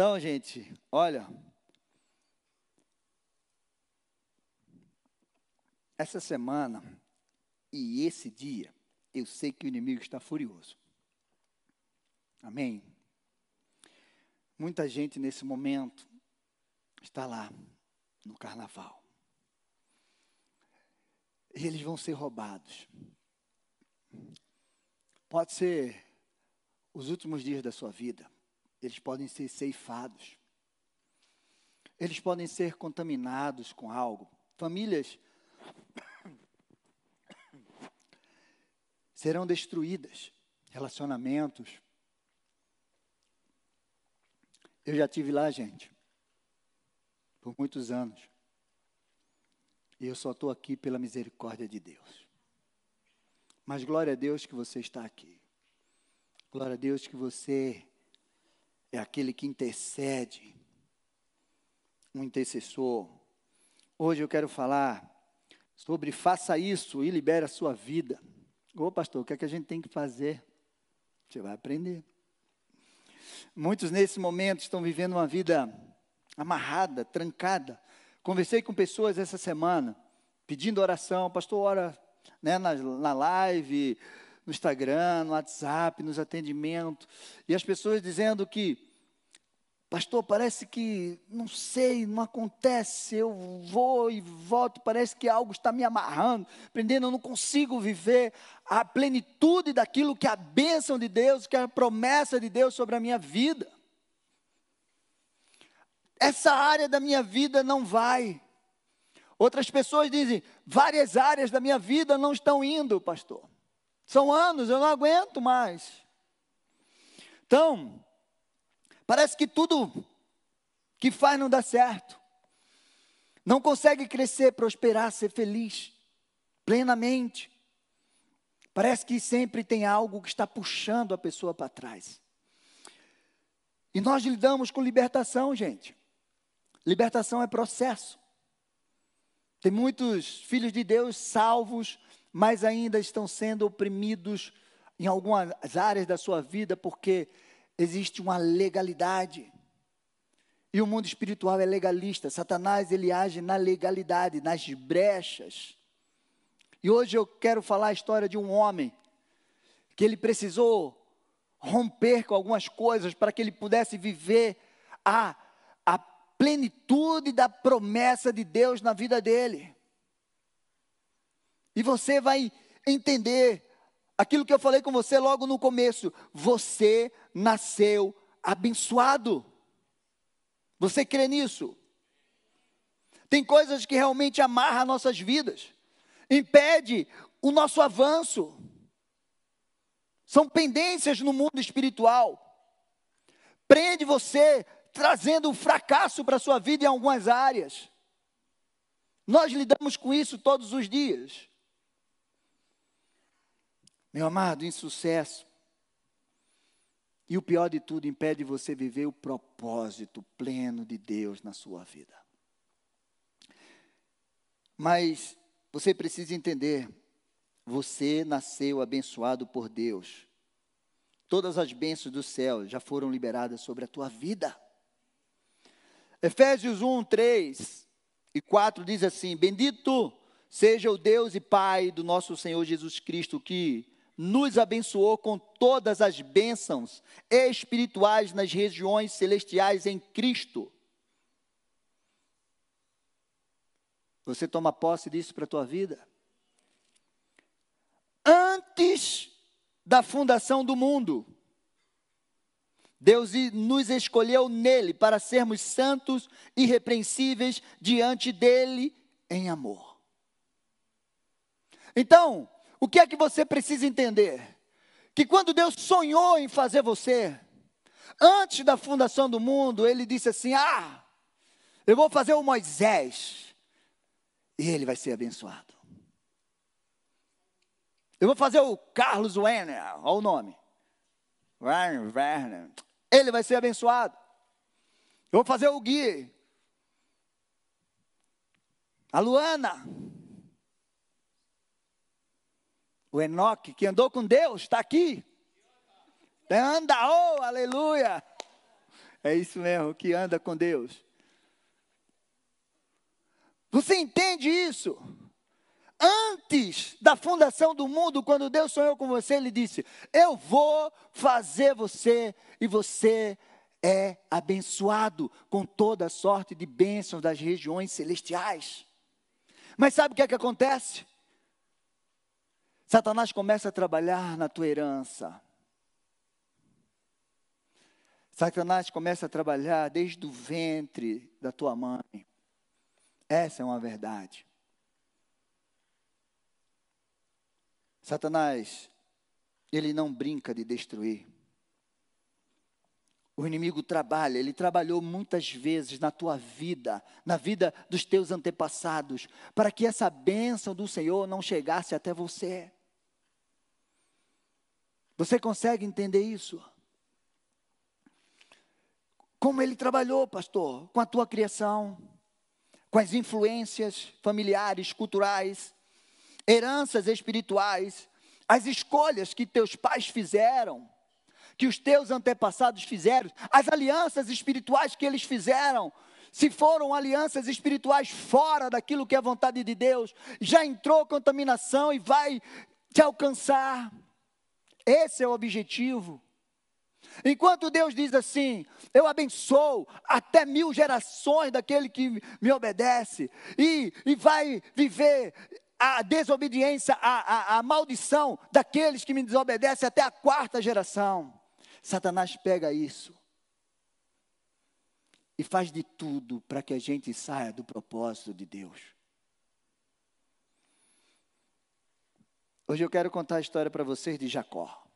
Então, gente, olha. Essa semana e esse dia, eu sei que o inimigo está furioso. Amém? Muita gente nesse momento está lá no carnaval. E eles vão ser roubados. Pode ser os últimos dias da sua vida. Eles podem ser ceifados. Eles podem ser contaminados com algo. Famílias serão destruídas. Relacionamentos. Eu já tive lá, gente, por muitos anos. E eu só estou aqui pela misericórdia de Deus. Mas glória a Deus que você está aqui. Glória a Deus que você é aquele que intercede, um intercessor. Hoje eu quero falar sobre faça isso e libere a sua vida. Ô pastor, o que é que a gente tem que fazer? Você vai aprender. Muitos nesse momento estão vivendo uma vida amarrada, trancada. Conversei com pessoas essa semana, pedindo oração, pastor, ora né, na, na live, no Instagram, no WhatsApp, nos atendimentos, e as pessoas dizendo que, pastor, parece que, não sei, não acontece, eu vou e volto, parece que algo está me amarrando, prendendo, eu não consigo viver a plenitude daquilo que é a bênção de Deus, que é a promessa de Deus sobre a minha vida. Essa área da minha vida não vai. Outras pessoas dizem, várias áreas da minha vida não estão indo, pastor. São anos, eu não aguento mais. Então, parece que tudo que faz não dá certo. Não consegue crescer, prosperar, ser feliz plenamente. Parece que sempre tem algo que está puxando a pessoa para trás. E nós lidamos com libertação, gente. Libertação é processo. Tem muitos filhos de Deus salvos, mas ainda estão sendo oprimidos em algumas áreas da sua vida porque existe uma legalidade. E o mundo espiritual é legalista. Satanás ele age na legalidade, nas brechas. E hoje eu quero falar a história de um homem que ele precisou romper com algumas coisas para que ele pudesse viver a, a plenitude da promessa de Deus na vida dele. E você vai entender aquilo que eu falei com você logo no começo. Você nasceu abençoado. Você crê nisso? Tem coisas que realmente amarram nossas vidas, impede o nosso avanço. São pendências no mundo espiritual. Prende você, trazendo fracasso para a sua vida em algumas áreas. Nós lidamos com isso todos os dias. Meu amado, insucesso. E o pior de tudo, impede você viver o propósito pleno de Deus na sua vida. Mas você precisa entender, você nasceu abençoado por Deus. Todas as bênçãos do céu já foram liberadas sobre a tua vida. Efésios 1, 3 e 4 diz assim: Bendito seja o Deus e Pai do nosso Senhor Jesus Cristo, que nos abençoou com todas as bênçãos espirituais nas regiões celestiais em Cristo. Você toma posse disso para a tua vida? Antes da fundação do mundo, Deus nos escolheu nele para sermos santos e irrepreensíveis diante dele em amor. Então, o que é que você precisa entender? Que quando Deus sonhou em fazer você, antes da fundação do mundo, ele disse assim: Ah, eu vou fazer o Moisés, e ele vai ser abençoado. Eu vou fazer o Carlos Werner, olha o nome. Werner, Werner. Ele vai ser abençoado. Eu vou fazer o Gui. A Luana. O Enoque, que andou com Deus, está aqui. Anda, oh, aleluia. É isso mesmo, que anda com Deus. Você entende isso? Antes da fundação do mundo, quando Deus sonhou com você, Ele disse: Eu vou fazer você e você é abençoado com toda sorte de bênçãos das regiões celestiais. Mas sabe o que é que acontece? Satanás começa a trabalhar na tua herança. Satanás começa a trabalhar desde o ventre da tua mãe. Essa é uma verdade. Satanás, ele não brinca de destruir. O inimigo trabalha, ele trabalhou muitas vezes na tua vida, na vida dos teus antepassados, para que essa bênção do Senhor não chegasse até você. Você consegue entender isso? Como ele trabalhou, pastor, com a tua criação, com as influências familiares, culturais, heranças espirituais, as escolhas que teus pais fizeram que os teus antepassados fizeram, as alianças espirituais que eles fizeram, se foram alianças espirituais fora daquilo que é a vontade de Deus, já entrou contaminação e vai te alcançar. Esse é o objetivo. Enquanto Deus diz assim: Eu abençoo até mil gerações daquele que me obedece, e, e vai viver a desobediência, a, a, a maldição daqueles que me desobedecem até a quarta geração. Satanás pega isso e faz de tudo para que a gente saia do propósito de Deus. Hoje eu quero contar a história para vocês de Jacó.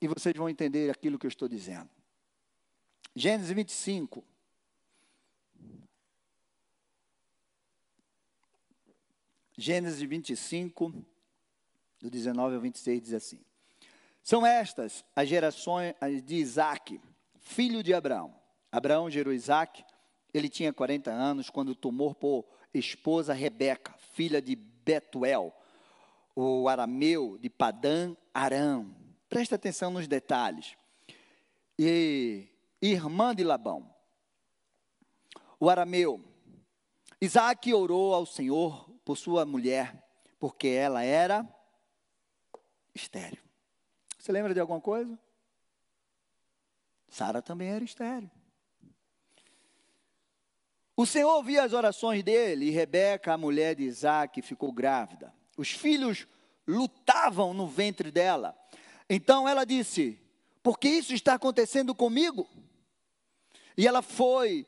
E vocês vão entender aquilo que eu estou dizendo. Gênesis 25. Gênesis 25, do 19 ao 26, diz assim: são estas as gerações de Isaac, filho de Abraão. Abraão gerou Isaac, ele tinha 40 anos quando tomou por esposa Rebeca, filha de Betuel, o arameu de Padã Arão. Presta atenção nos detalhes. E irmã de Labão, o arameu. Isaac orou ao Senhor por sua mulher, porque ela era estéril. Você lembra de alguma coisa? Sara também era estéreo. O Senhor ouvia as orações dele e Rebeca, a mulher de Isaac, ficou grávida. Os filhos lutavam no ventre dela. Então ela disse: Por que isso está acontecendo comigo? E ela foi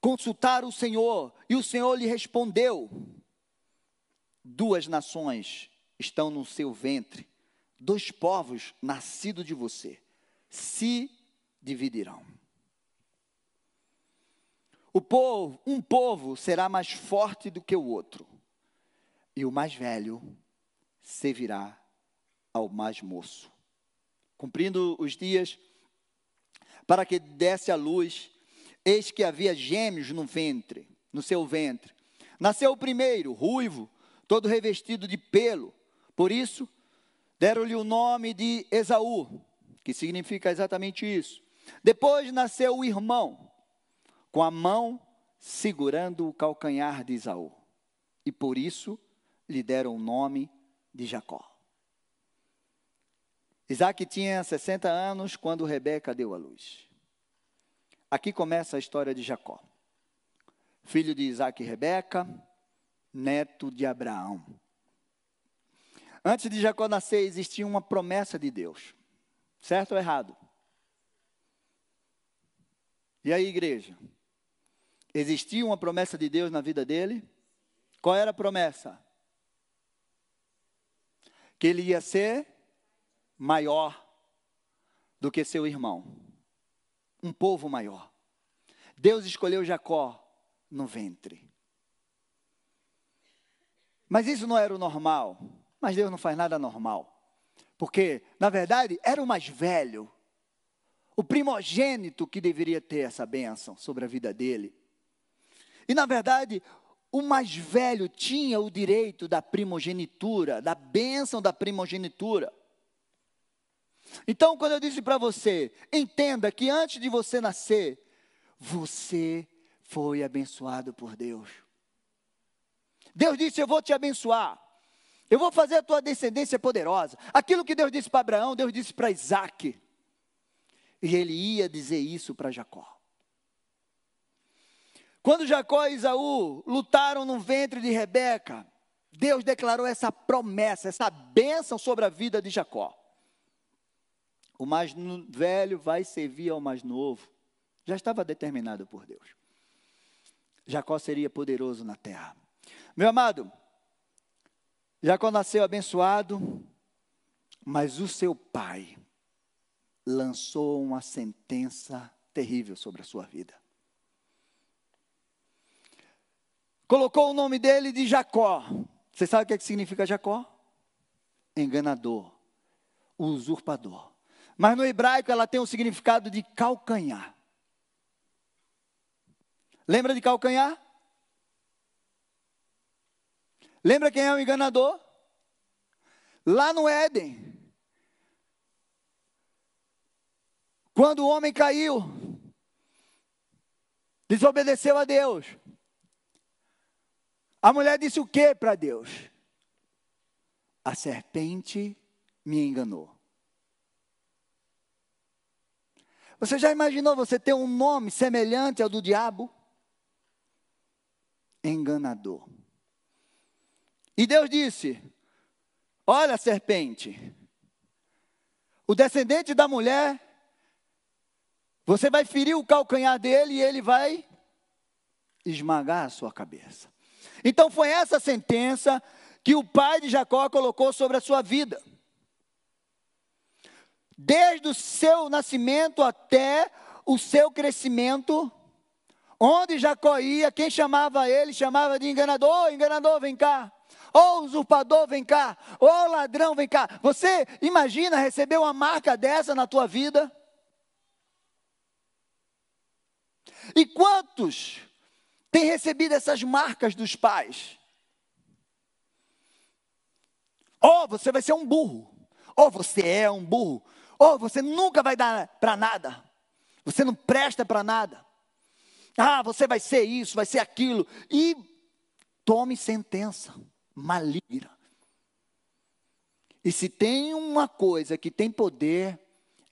consultar o Senhor, e o Senhor lhe respondeu: Duas nações estão no seu ventre, dois povos nascidos de você se dividirão. O povo, um povo será mais forte do que o outro, e o mais velho servirá ao mais moço. Cumprindo os dias para que desse a luz, eis que havia gêmeos no ventre, no seu ventre. Nasceu o primeiro, ruivo, todo revestido de pelo. Por isso, Deram-lhe o nome de Esaú, que significa exatamente isso. Depois nasceu o irmão, com a mão segurando o calcanhar de Esaú. E por isso lhe deram o nome de Jacó. Isaac tinha 60 anos quando Rebeca deu a luz. Aqui começa a história de Jacó, filho de Isaac e Rebeca, neto de Abraão. Antes de Jacó nascer, existia uma promessa de Deus. Certo ou errado? E aí, igreja? Existia uma promessa de Deus na vida dele? Qual era a promessa? Que ele ia ser maior do que seu irmão. Um povo maior. Deus escolheu Jacó no ventre. Mas isso não era o normal. Mas Deus não faz nada normal. Porque, na verdade, era o mais velho, o primogênito que deveria ter essa bênção sobre a vida dele. E, na verdade, o mais velho tinha o direito da primogenitura, da bênção da primogenitura. Então, quando eu disse para você, entenda que antes de você nascer, você foi abençoado por Deus. Deus disse: Eu vou te abençoar. Eu vou fazer a tua descendência poderosa. Aquilo que Deus disse para Abraão, Deus disse para Isaac. E ele ia dizer isso para Jacó. Quando Jacó e Isaú lutaram no ventre de Rebeca, Deus declarou essa promessa, essa bênção sobre a vida de Jacó. O mais velho vai servir ao mais novo. Já estava determinado por Deus. Jacó seria poderoso na terra. Meu amado, Jacó nasceu abençoado, mas o seu pai lançou uma sentença terrível sobre a sua vida. Colocou o nome dele de Jacó. Você sabe o que, é que significa Jacó? Enganador, usurpador. Mas no hebraico ela tem o significado de calcanhar. Lembra de calcanhar? Lembra quem é o enganador? Lá no Éden. Quando o homem caiu, desobedeceu a Deus. A mulher disse o que para Deus? A serpente me enganou. Você já imaginou você ter um nome semelhante ao do diabo? Enganador. E Deus disse: Olha, serpente, o descendente da mulher, você vai ferir o calcanhar dele e ele vai esmagar a sua cabeça. Então foi essa sentença que o pai de Jacó colocou sobre a sua vida. Desde o seu nascimento até o seu crescimento, onde Jacó ia, quem chamava ele, chamava de enganador, enganador, vem cá. Oh, usurpador, vem cá. Oh, ladrão, vem cá. Você imagina receber uma marca dessa na tua vida? E quantos têm recebido essas marcas dos pais? Ou oh, você vai ser um burro. Ou você é um burro. Ou você nunca vai dar para nada. Você não presta para nada. Ah, você vai ser isso, vai ser aquilo. E tome sentença maligna. E se tem uma coisa que tem poder,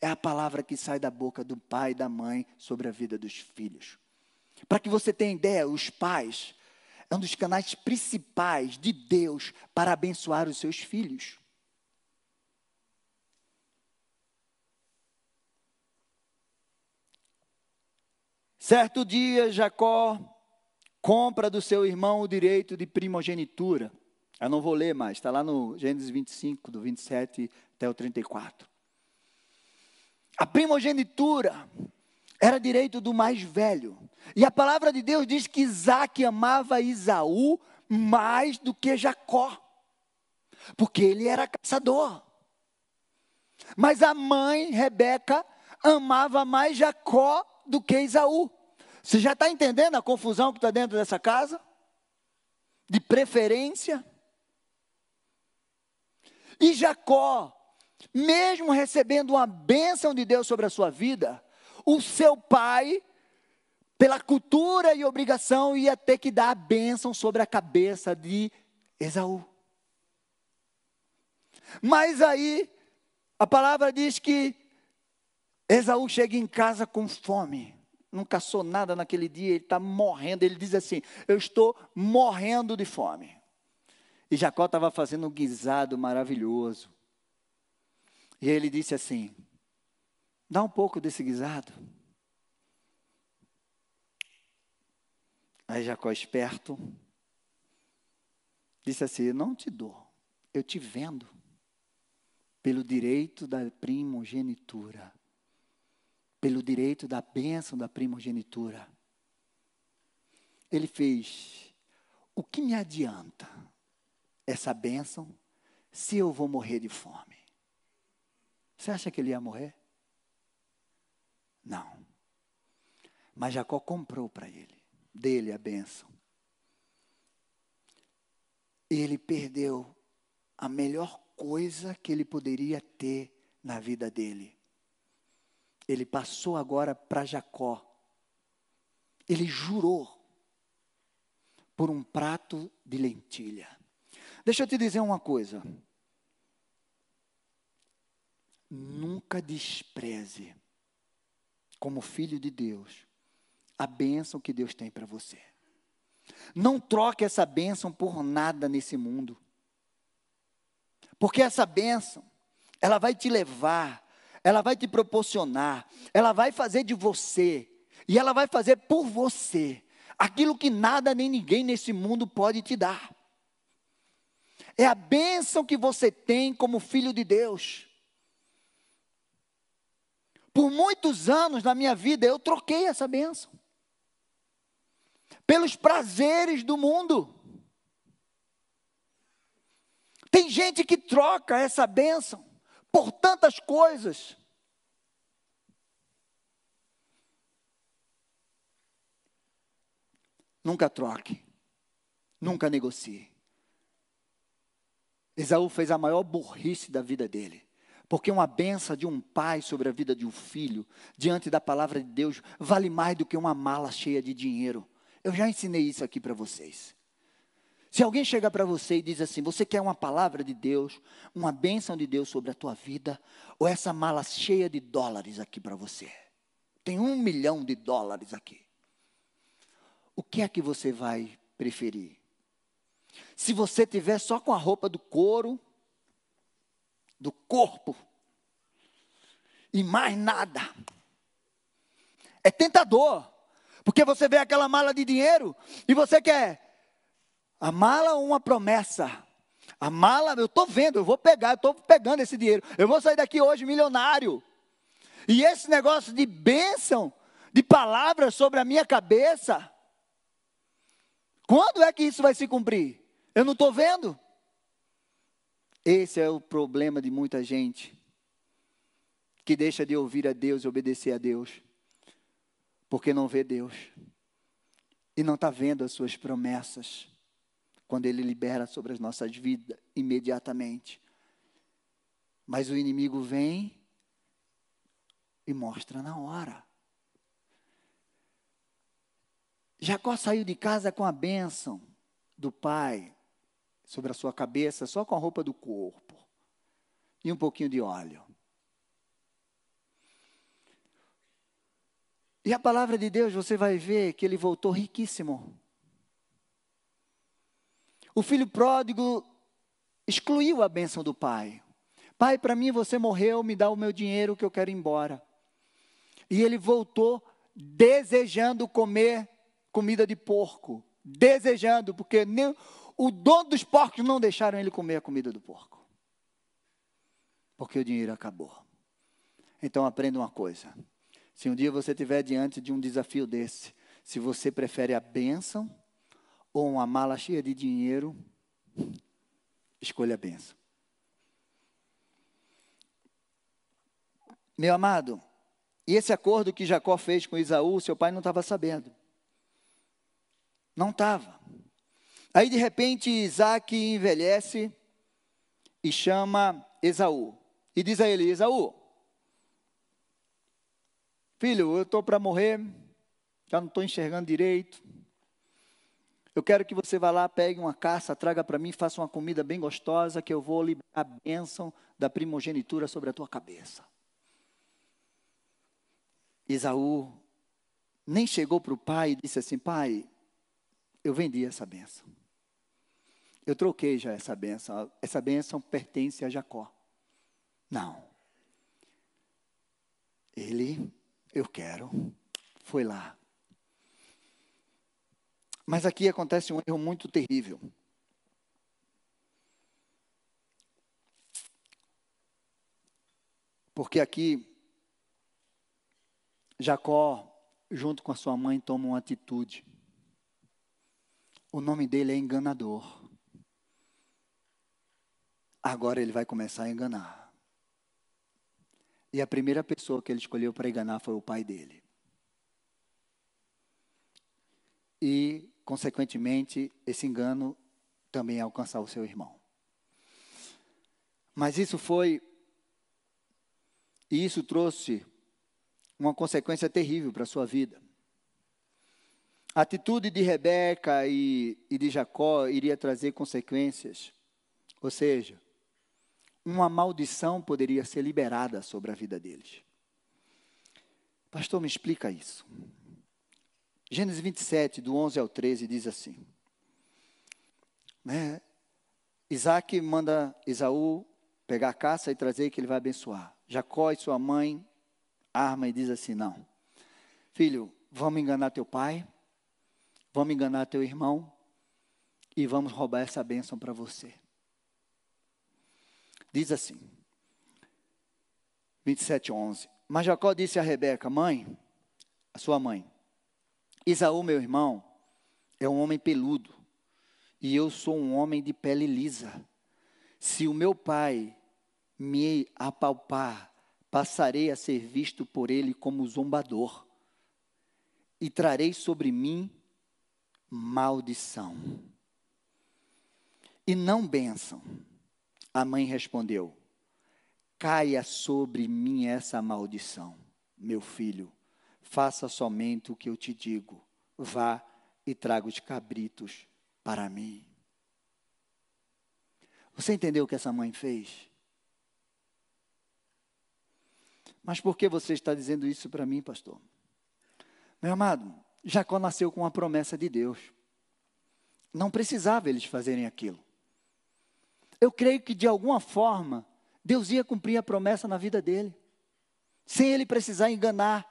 é a palavra que sai da boca do pai e da mãe sobre a vida dos filhos. Para que você tenha ideia, os pais é um dos canais principais de Deus para abençoar os seus filhos. Certo dia, Jacó compra do seu irmão o direito de primogenitura. Eu não vou ler mais, está lá no Gênesis 25, do 27 até o 34. A primogenitura era direito do mais velho. E a palavra de Deus diz que Isaac amava Isaú mais do que Jacó, porque ele era caçador. Mas a mãe, Rebeca, amava mais Jacó do que Isaú. Você já está entendendo a confusão que está dentro dessa casa? De preferência? E Jacó, mesmo recebendo uma bênção de Deus sobre a sua vida, o seu pai, pela cultura e obrigação, ia ter que dar a bênção sobre a cabeça de Esaú. Mas aí, a palavra diz que Esaú chega em casa com fome. Não caçou nada naquele dia, ele está morrendo. Ele diz assim: Eu estou morrendo de fome. E Jacó estava fazendo um guisado maravilhoso. E ele disse assim: Dá um pouco desse guisado. Aí Jacó, esperto, disse assim: Não te dou, eu te vendo, pelo direito da primogenitura, pelo direito da bênção da primogenitura. Ele fez: O que me adianta essa bênção se eu vou morrer de fome? Você acha que ele ia morrer? Não. Mas Jacó comprou para ele, dele a bênção. Ele perdeu a melhor coisa que ele poderia ter na vida dele. Ele passou agora para Jacó. Ele jurou por um prato de lentilha. Deixa eu te dizer uma coisa. Nunca despreze, como filho de Deus, a bênção que Deus tem para você. Não troque essa bênção por nada nesse mundo. Porque essa bênção, ela vai te levar, ela vai te proporcionar, ela vai fazer de você, e ela vai fazer por você, aquilo que nada nem ninguém nesse mundo pode te dar. É a bênção que você tem como filho de Deus. Por muitos anos na minha vida eu troquei essa bênção pelos prazeres do mundo. Tem gente que troca essa bênção por tantas coisas. Nunca troque, nunca negocie. Esaú fez a maior burrice da vida dele. Porque uma benção de um pai sobre a vida de um filho, diante da palavra de Deus, vale mais do que uma mala cheia de dinheiro. Eu já ensinei isso aqui para vocês. Se alguém chega para você e diz assim: Você quer uma palavra de Deus, uma bênção de Deus sobre a tua vida, ou essa mala cheia de dólares aqui para você? Tem um milhão de dólares aqui. O que é que você vai preferir? Se você tiver só com a roupa do couro, do corpo, e mais nada, é tentador. Porque você vê aquela mala de dinheiro e você quer a mala ou uma promessa. A mala, eu estou vendo, eu vou pegar, eu estou pegando esse dinheiro. Eu vou sair daqui hoje milionário. E esse negócio de bênção, de palavras sobre a minha cabeça, quando é que isso vai se cumprir? Eu não estou vendo. Esse é o problema de muita gente que deixa de ouvir a Deus e obedecer a Deus porque não vê Deus e não está vendo as suas promessas quando Ele libera sobre as nossas vidas imediatamente. Mas o inimigo vem e mostra na hora. Jacó saiu de casa com a bênção do pai sobre a sua cabeça, só com a roupa do corpo e um pouquinho de óleo. E a palavra de Deus, você vai ver que ele voltou riquíssimo. O filho pródigo excluiu a bênção do pai. Pai, para mim você morreu, me dá o meu dinheiro que eu quero ir embora. E ele voltou desejando comer comida de porco. Desejando, porque nem, o dono dos porcos não deixaram ele comer a comida do porco. Porque o dinheiro acabou. Então aprenda uma coisa. Se um dia você estiver diante de um desafio desse, se você prefere a bênção ou uma mala cheia de dinheiro, escolha a bênção. Meu amado, e esse acordo que Jacó fez com Isaú, seu pai não estava sabendo. Não estava. Aí de repente Isaac envelhece e chama Esaú. E diz a ele: Esaú, Filho, eu estou para morrer, já não estou enxergando direito. Eu quero que você vá lá, pegue uma caça, traga para mim, faça uma comida bem gostosa, que eu vou liberar a bênção da primogenitura sobre a tua cabeça. Isaú nem chegou para o pai e disse assim: Pai, eu vendi essa bênção. Eu troquei já essa bênção. Essa bênção pertence a Jacó. Não. Ele eu quero. Foi lá. Mas aqui acontece um erro muito terrível. Porque aqui, Jacó, junto com a sua mãe, toma uma atitude. O nome dele é enganador. Agora ele vai começar a enganar. E a primeira pessoa que ele escolheu para enganar foi o pai dele. E, consequentemente, esse engano também alcançar o seu irmão. Mas isso foi E isso trouxe uma consequência terrível para a sua vida. A atitude de Rebeca e, e de Jacó iria trazer consequências. Ou seja, uma maldição poderia ser liberada sobre a vida deles. Pastor, me explica isso. Gênesis 27, do 11 ao 13, diz assim: né? Isaac manda Esaú pegar a caça e trazer que ele vai abençoar. Jacó e sua mãe arma e diz assim: Não, filho, vamos enganar teu pai, vamos enganar teu irmão e vamos roubar essa bênção para você. Diz assim, 27, 11. Mas Jacó disse a Rebeca, mãe, a sua mãe, Isaú, meu irmão, é um homem peludo, e eu sou um homem de pele lisa. Se o meu pai me apalpar, passarei a ser visto por ele como zombador, e trarei sobre mim maldição. E não bênção. A mãe respondeu: Caia sobre mim essa maldição, meu filho. Faça somente o que eu te digo. Vá e traga os cabritos para mim. Você entendeu o que essa mãe fez? Mas por que você está dizendo isso para mim, pastor? Meu amado, Jacó nasceu com a promessa de Deus. Não precisava eles fazerem aquilo. Eu creio que de alguma forma Deus ia cumprir a promessa na vida dele, sem ele precisar enganar,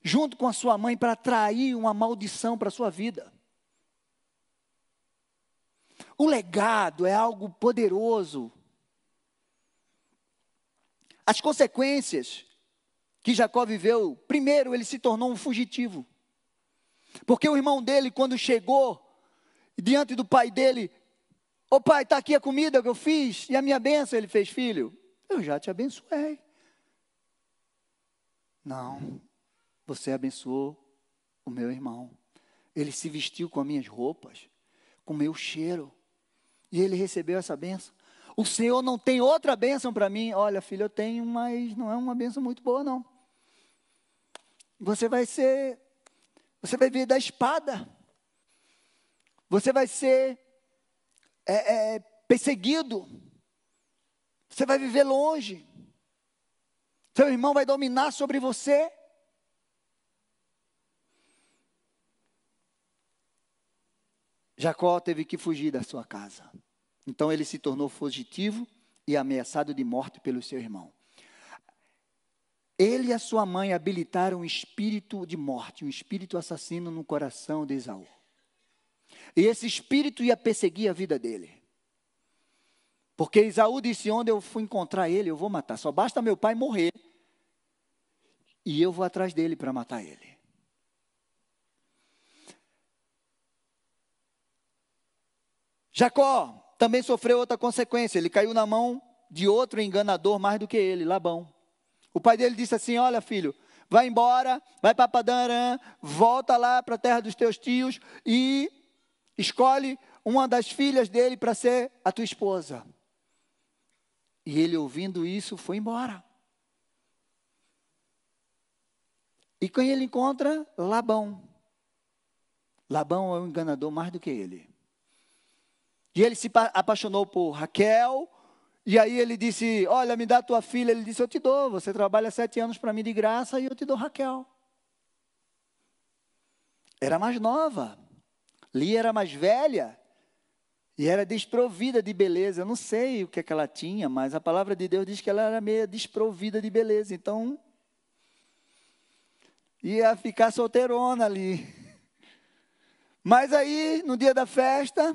junto com a sua mãe, para atrair uma maldição para a sua vida. O legado é algo poderoso. As consequências que Jacó viveu, primeiro, ele se tornou um fugitivo. Porque o irmão dele, quando chegou diante do pai dele, Ô oh, pai, está aqui a comida que eu fiz e a minha benção. Ele fez, filho, eu já te abençoei. Não, você abençoou o meu irmão. Ele se vestiu com as minhas roupas, com o meu cheiro. E ele recebeu essa benção. O Senhor não tem outra bênção para mim. Olha, filho, eu tenho, mas não é uma bênção muito boa, não. Você vai ser, você vai vir da espada. Você vai ser é, é, perseguido. Você vai viver longe. Seu irmão vai dominar sobre você. Jacó teve que fugir da sua casa. Então ele se tornou fugitivo e ameaçado de morte pelo seu irmão. Ele e a sua mãe habilitaram um espírito de morte, um espírito assassino no coração de Esaú. E esse espírito ia perseguir a vida dele. Porque Isaú disse: onde eu fui encontrar ele, eu vou matar. Só basta meu pai morrer. E eu vou atrás dele para matar ele. Jacó também sofreu outra consequência. Ele caiu na mão de outro enganador mais do que ele, Labão. O pai dele disse assim: Olha, filho, vai embora, vai para Padarã, volta lá para a terra dos teus tios e Escolhe uma das filhas dele para ser a tua esposa. E ele, ouvindo isso, foi embora. E quando ele encontra Labão. Labão é um enganador mais do que ele. E ele se apaixonou por Raquel. E aí ele disse: Olha, me dá tua filha. Ele disse: Eu te dou. Você trabalha sete anos para mim de graça e eu te dou Raquel. Era mais nova. Lia era mais velha e era desprovida de beleza. Eu não sei o que, é que ela tinha, mas a palavra de Deus diz que ela era meio desprovida de beleza. Então, ia ficar solteirona ali. Mas aí, no dia da festa,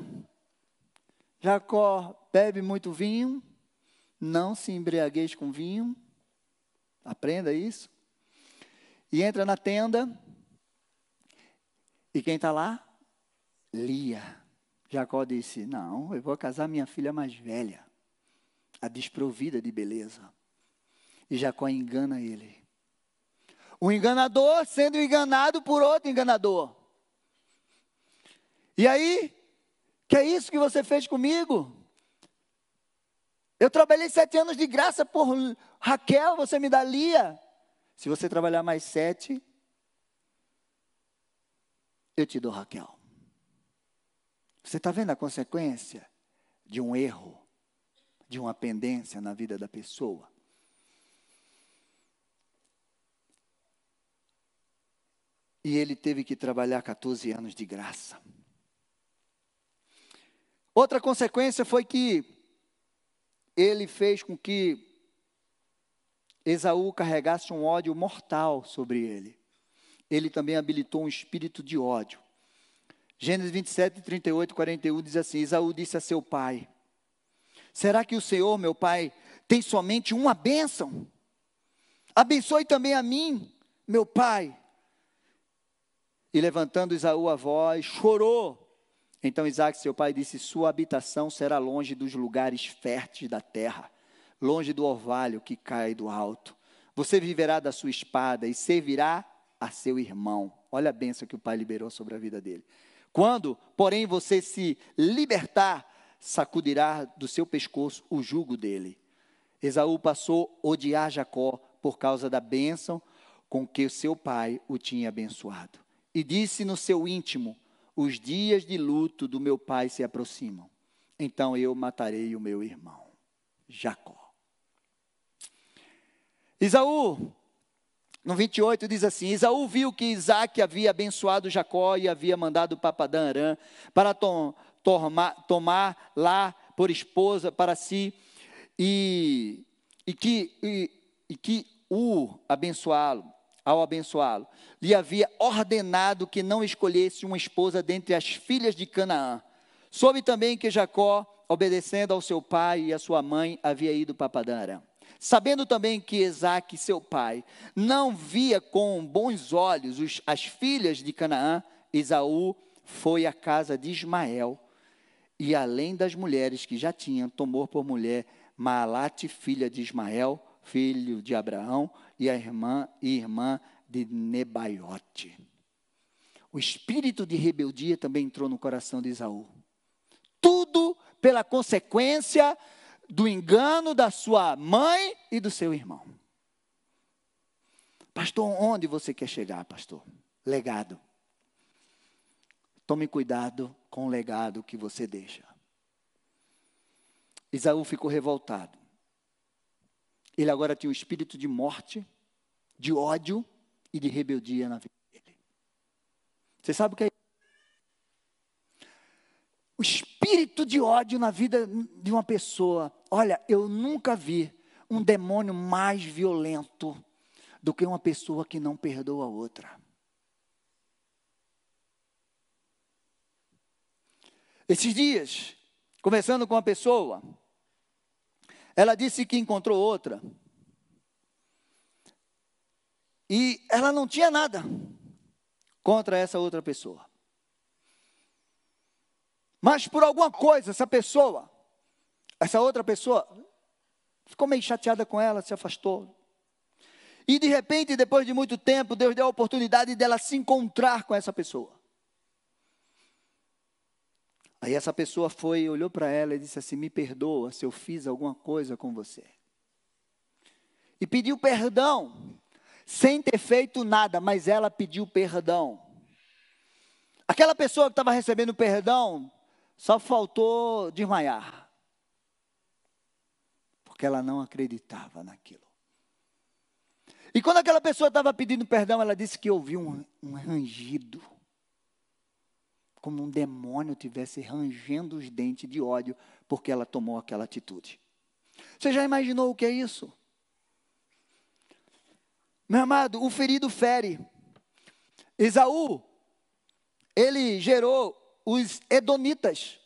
Jacó bebe muito vinho, não se embriagueis com vinho, aprenda isso. E entra na tenda, e quem está lá? Lia. Jacó disse: Não, eu vou casar minha filha mais velha, a desprovida de beleza. E Jacó engana ele. O enganador sendo enganado por outro enganador. E aí, que é isso que você fez comigo? Eu trabalhei sete anos de graça por Raquel, você me dá Lia. Se você trabalhar mais sete, eu te dou Raquel. Você está vendo a consequência de um erro, de uma pendência na vida da pessoa? E ele teve que trabalhar 14 anos de graça. Outra consequência foi que ele fez com que Esaú carregasse um ódio mortal sobre ele. Ele também habilitou um espírito de ódio. Gênesis 27, 38, 41 diz assim: Esaú disse a seu pai: Será que o Senhor, meu pai, tem somente uma bênção? Abençoe também a mim, meu pai. E levantando Esaú a voz, chorou. Então Isaac, seu pai, disse: Sua habitação será longe dos lugares férteis da terra, longe do orvalho que cai do alto. Você viverá da sua espada e servirá a seu irmão. Olha a bênção que o pai liberou sobre a vida dele. Quando, porém, você se libertar, sacudirá do seu pescoço o jugo dele. Esaú passou a odiar Jacó por causa da bênção com que seu pai o tinha abençoado. E disse no seu íntimo: Os dias de luto do meu pai se aproximam. Então eu matarei o meu irmão, Jacó. Isaú no 28 diz assim: Isaú viu que Isaac havia abençoado Jacó e havia mandado Papadã Arã para to tomar, tomar lá por esposa para si, e, e que, e, e que o abençoá-lo, ao abençoá-lo, lhe havia ordenado que não escolhesse uma esposa dentre as filhas de Canaã. Soube também que Jacó, obedecendo ao seu pai e à sua mãe, havia ido para Padan Aram. Sabendo também que Isaac, seu pai, não via com bons olhos os, as filhas de Canaã, Esaú foi à casa de Ismael e, além das mulheres que já tinham, tomou por mulher Maalate, filha de Ismael, filho de Abraão, e a irmã e irmã de Nebaiote. O espírito de rebeldia também entrou no coração de Esaú. Tudo pela consequência do engano da sua mãe e do seu irmão. Pastor, onde você quer chegar, pastor? Legado. Tome cuidado com o legado que você deixa. Isaú ficou revoltado. Ele agora tinha um espírito de morte, de ódio e de rebeldia na vida dele. Você sabe o que é o espírito de ódio na vida de uma pessoa. Olha, eu nunca vi um demônio mais violento do que uma pessoa que não perdoa a outra. Esses dias, conversando com uma pessoa, ela disse que encontrou outra. E ela não tinha nada contra essa outra pessoa. Mas por alguma coisa, essa pessoa, essa outra pessoa, ficou meio chateada com ela, se afastou. E de repente, depois de muito tempo, Deus deu a oportunidade dela se encontrar com essa pessoa. Aí essa pessoa foi, olhou para ela e disse assim: Me perdoa se eu fiz alguma coisa com você. E pediu perdão, sem ter feito nada, mas ela pediu perdão. Aquela pessoa que estava recebendo perdão só faltou desmaiar. Porque ela não acreditava naquilo. E quando aquela pessoa estava pedindo perdão, ela disse que ouviu um, um rangido. Como um demônio tivesse rangendo os dentes de ódio, porque ela tomou aquela atitude. Você já imaginou o que é isso? Meu amado, o ferido fere. Esaú, ele gerou os Edonitas.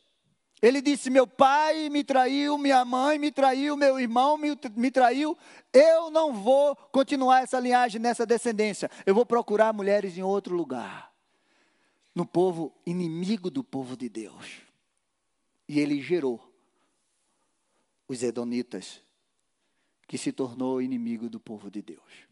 Ele disse: Meu pai me traiu, minha mãe me traiu, meu irmão me, me traiu. Eu não vou continuar essa linhagem, nessa descendência. Eu vou procurar mulheres em outro lugar. No povo inimigo do povo de Deus. E ele gerou os Edonitas, que se tornou inimigo do povo de Deus.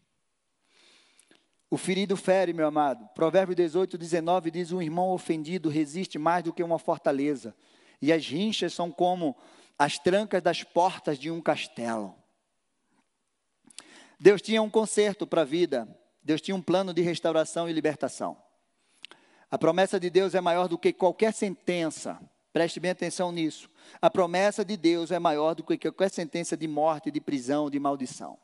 O ferido fere, meu amado. Provérbio 18, 19 diz: Um irmão ofendido resiste mais do que uma fortaleza. E as rinchas são como as trancas das portas de um castelo. Deus tinha um conserto para a vida, Deus tinha um plano de restauração e libertação. A promessa de Deus é maior do que qualquer sentença, preste bem atenção nisso. A promessa de Deus é maior do que qualquer sentença de morte, de prisão, de maldição.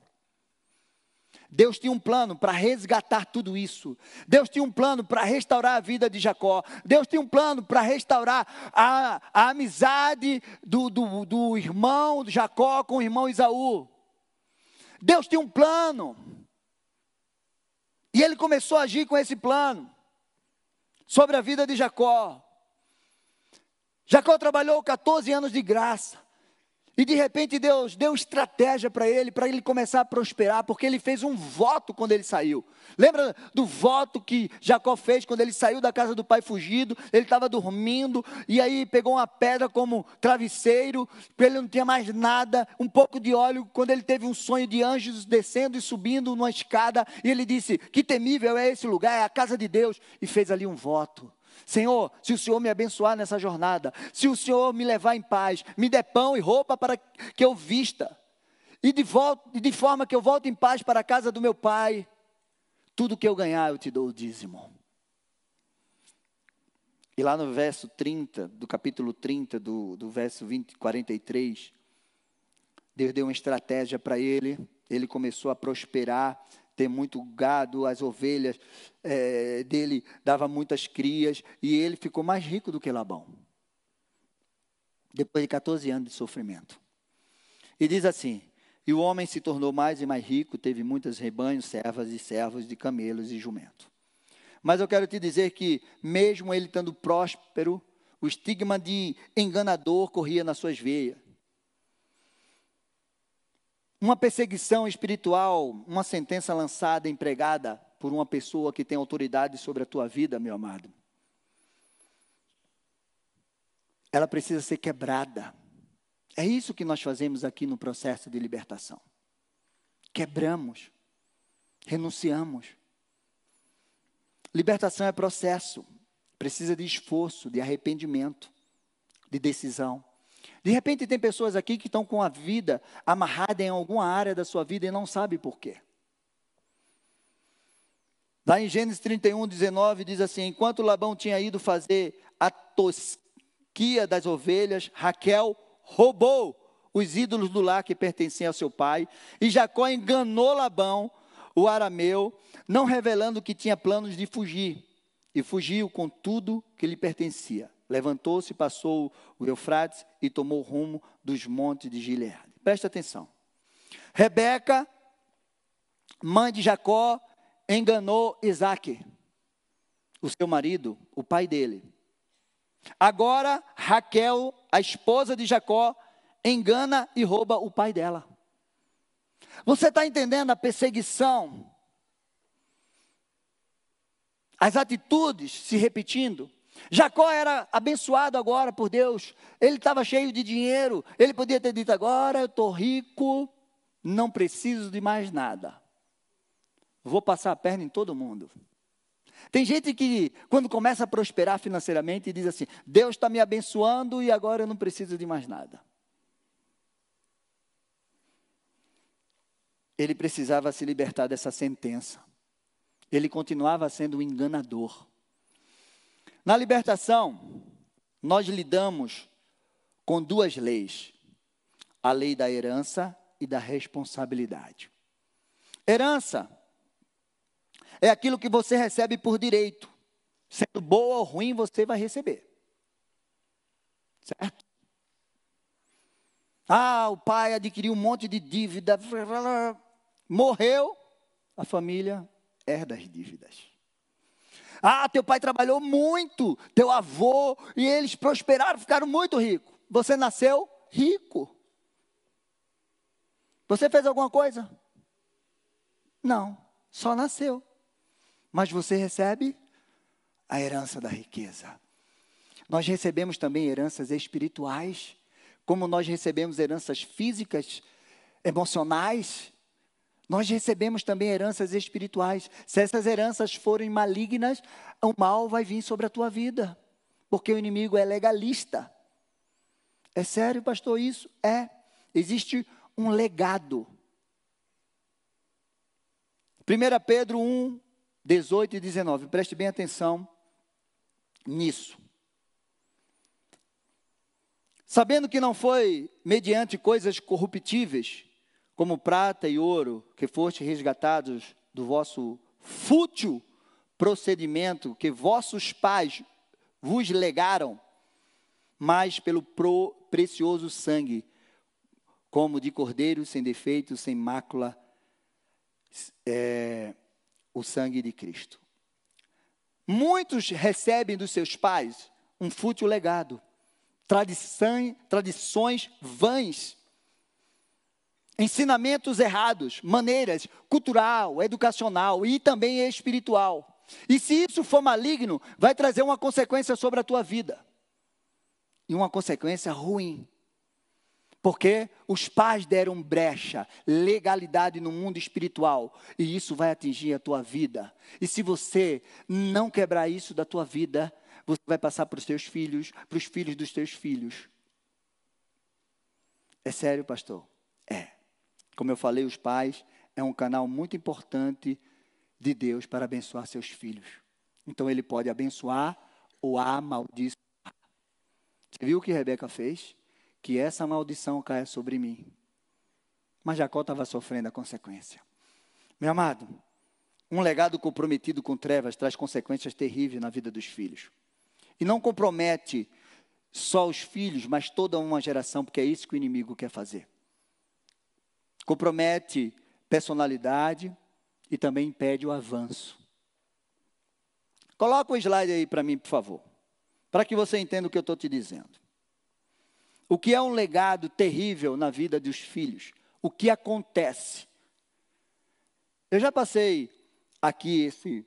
Deus tinha um plano para resgatar tudo isso. Deus tinha um plano para restaurar a vida de Jacó. Deus tinha um plano para restaurar a, a amizade do, do, do irmão Jacó com o irmão Isaú. Deus tinha um plano. E ele começou a agir com esse plano sobre a vida de Jacó. Jacó trabalhou 14 anos de graça. E de repente Deus deu estratégia para ele, para ele começar a prosperar, porque ele fez um voto quando ele saiu. Lembra do voto que Jacó fez quando ele saiu da casa do pai fugido? Ele estava dormindo e aí pegou uma pedra como travesseiro, porque ele não tinha mais nada, um pouco de óleo. Quando ele teve um sonho de anjos descendo e subindo numa escada, e ele disse: Que temível é esse lugar, é a casa de Deus, e fez ali um voto. Senhor, se o Senhor me abençoar nessa jornada, se o Senhor me levar em paz, me dê pão e roupa para que eu vista, e de, volta, de forma que eu volte em paz para a casa do meu pai, tudo que eu ganhar eu te dou o dízimo. E lá no verso 30, do capítulo 30, do, do verso 20, 43, Deus deu uma estratégia para ele, ele começou a prosperar, ter muito gado, as ovelhas é, dele dava muitas crias, e ele ficou mais rico do que Labão. Depois de 14 anos de sofrimento. E diz assim: E o homem se tornou mais e mais rico, teve muitos rebanhos, servas e servos de camelos e jumento. Mas eu quero te dizer que, mesmo ele estando próspero, o estigma de enganador corria nas suas veias uma perseguição espiritual, uma sentença lançada, empregada por uma pessoa que tem autoridade sobre a tua vida, meu amado. Ela precisa ser quebrada. É isso que nós fazemos aqui no processo de libertação. Quebramos, renunciamos. Libertação é processo, precisa de esforço, de arrependimento, de decisão. De repente tem pessoas aqui que estão com a vida amarrada em alguma área da sua vida e não sabe por quê. Lá em Gênesis 31, 19, diz assim: Enquanto Labão tinha ido fazer a tosquia das ovelhas, Raquel roubou os ídolos do lar que pertenciam ao seu pai, e Jacó enganou Labão, o arameu, não revelando que tinha planos de fugir, e fugiu com tudo que lhe pertencia. Levantou-se, passou o Eufrates e tomou rumo dos montes de Gileade. Presta atenção. Rebeca, mãe de Jacó, enganou Isaac, o seu marido, o pai dele. Agora, Raquel, a esposa de Jacó, engana e rouba o pai dela. Você está entendendo a perseguição? As atitudes se repetindo? Jacó era abençoado agora por Deus, ele estava cheio de dinheiro, ele podia ter dito: agora eu estou rico, não preciso de mais nada, vou passar a perna em todo mundo. Tem gente que, quando começa a prosperar financeiramente, diz assim: Deus está me abençoando e agora eu não preciso de mais nada. Ele precisava se libertar dessa sentença. Ele continuava sendo um enganador. Na libertação, nós lidamos com duas leis: a lei da herança e da responsabilidade. Herança é aquilo que você recebe por direito. Sendo boa ou ruim, você vai receber. Certo? Ah, o pai adquiriu um monte de dívida, morreu, a família herda as dívidas. Ah, teu pai trabalhou muito, teu avô, e eles prosperaram, ficaram muito ricos. Você nasceu rico. Você fez alguma coisa? Não, só nasceu. Mas você recebe a herança da riqueza. Nós recebemos também heranças espirituais, como nós recebemos heranças físicas, emocionais, nós recebemos também heranças espirituais. Se essas heranças forem malignas, o mal vai vir sobre a tua vida, porque o inimigo é legalista. É sério, pastor, isso? É. Existe um legado. 1 Pedro 1, 18 e 19. Preste bem atenção nisso. Sabendo que não foi mediante coisas corruptíveis, como prata e ouro, que foste resgatados do vosso fútil procedimento que vossos pais vos legaram, mas pelo pro, precioso sangue, como de cordeiro sem defeito, sem mácula, é, o sangue de Cristo. Muitos recebem dos seus pais um fútil legado, tradição, tradições vãs, ensinamentos errados, maneiras cultural, educacional e também espiritual. E se isso for maligno, vai trazer uma consequência sobre a tua vida. E uma consequência ruim. Porque os pais deram brecha, legalidade no mundo espiritual, e isso vai atingir a tua vida. E se você não quebrar isso da tua vida, você vai passar para os teus filhos, para os filhos dos teus filhos. É sério, pastor? É. Como eu falei, os pais é um canal muito importante de Deus para abençoar seus filhos. Então ele pode abençoar ou amaldiçoar. Você viu o que Rebeca fez? que essa maldição caia sobre mim. Mas Jacó estava sofrendo a consequência. Meu amado, um legado comprometido com trevas traz consequências terríveis na vida dos filhos. E não compromete só os filhos, mas toda uma geração, porque é isso que o inimigo quer fazer. Compromete personalidade e também impede o avanço. Coloca o slide aí para mim, por favor, para que você entenda o que eu estou te dizendo. O que é um legado terrível na vida dos filhos? O que acontece? Eu já passei aqui esse,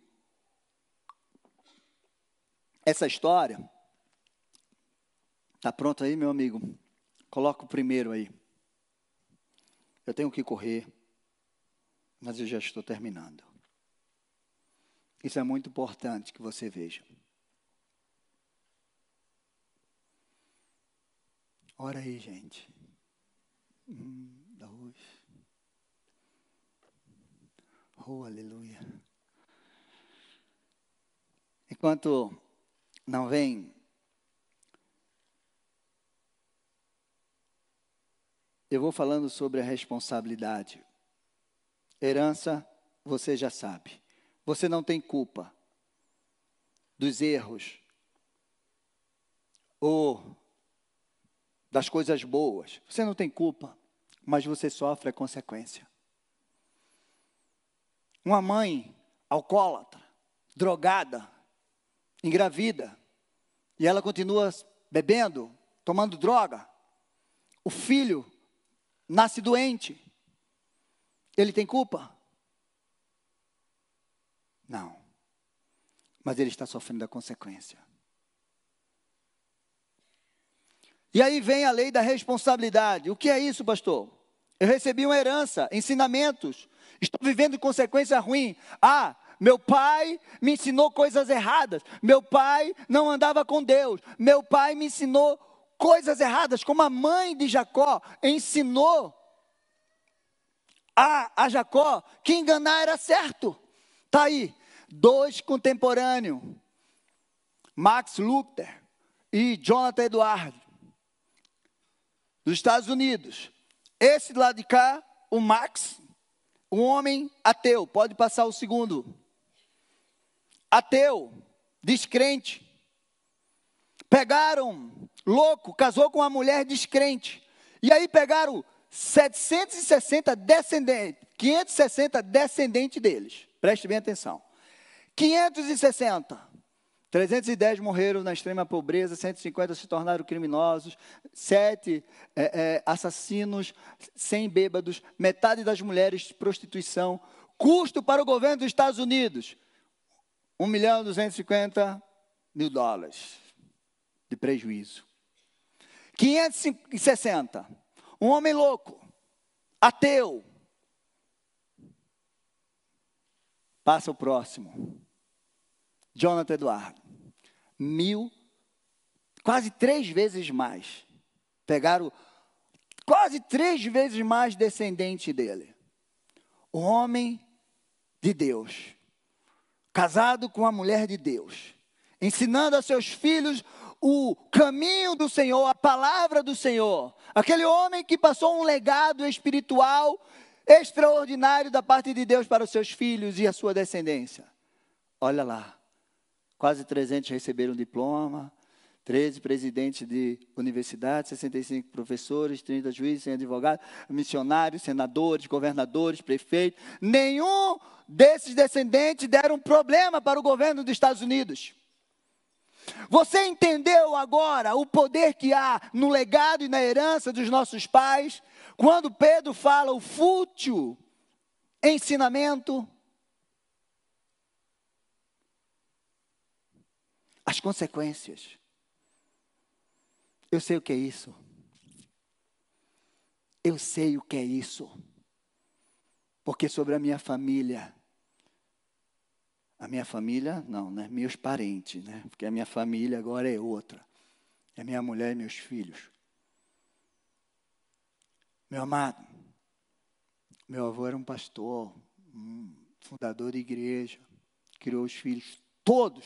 essa história. Está pronto aí, meu amigo? Coloca o primeiro aí. Eu tenho que correr, mas eu já estou terminando. Isso é muito importante que você veja. Ora aí, gente. Hum, dois. Oh, aleluia. Enquanto não vem eu vou falando sobre a responsabilidade. Herança, você já sabe. Você não tem culpa dos erros ou das coisas boas. Você não tem culpa, mas você sofre a consequência. Uma mãe alcoólatra, drogada, engravida, e ela continua bebendo, tomando droga. O filho nasce doente. Ele tem culpa? Não. Mas ele está sofrendo a consequência. E aí vem a lei da responsabilidade. O que é isso, pastor? Eu recebi uma herança, ensinamentos. Estou vivendo consequência ruim. Ah, meu pai me ensinou coisas erradas. Meu pai não andava com Deus. Meu pai me ensinou coisas erradas, como a mãe de Jacó ensinou a, a Jacó que enganar era certo. Está aí, dois contemporâneos, Max Luther e Jonathan Edwards dos Estados Unidos. Esse do lado de cá, o Max, um homem ateu, pode passar o segundo. Ateu, descrente. Pegaram, louco, casou com uma mulher descrente. E aí pegaram 760 descendentes, 560 descendentes deles. Preste bem atenção. 560 310 morreram na extrema pobreza, 150 se tornaram criminosos, sete é, é, assassinos, 100 bêbados, metade das mulheres prostituição. Custo para o governo dos Estados Unidos, 1 milhão e 250 mil dólares de prejuízo. 560, um homem louco, ateu. Passa o próximo. Jonathan Eduardo mil, quase três vezes mais. Pegaram quase três vezes mais descendente dele. O homem de Deus, casado com a mulher de Deus, ensinando a seus filhos o caminho do Senhor, a palavra do Senhor. Aquele homem que passou um legado espiritual extraordinário da parte de Deus para os seus filhos e a sua descendência. Olha lá, quase 300 receberam diploma, 13 presidentes de universidades, 65 professores, 30 juízes, advogados, missionários, senadores, governadores, prefeitos. Nenhum desses descendentes deram problema para o governo dos Estados Unidos. Você entendeu agora o poder que há no legado e na herança dos nossos pais? Quando Pedro fala o fútil ensinamento, as consequências. Eu sei o que é isso. Eu sei o que é isso. Porque sobre a minha família, a minha família, não, né? Meus parentes, né? Porque a minha família agora é outra. É minha mulher e meus filhos. Meu amado, meu avô era um pastor, um fundador de igreja, criou os filhos todos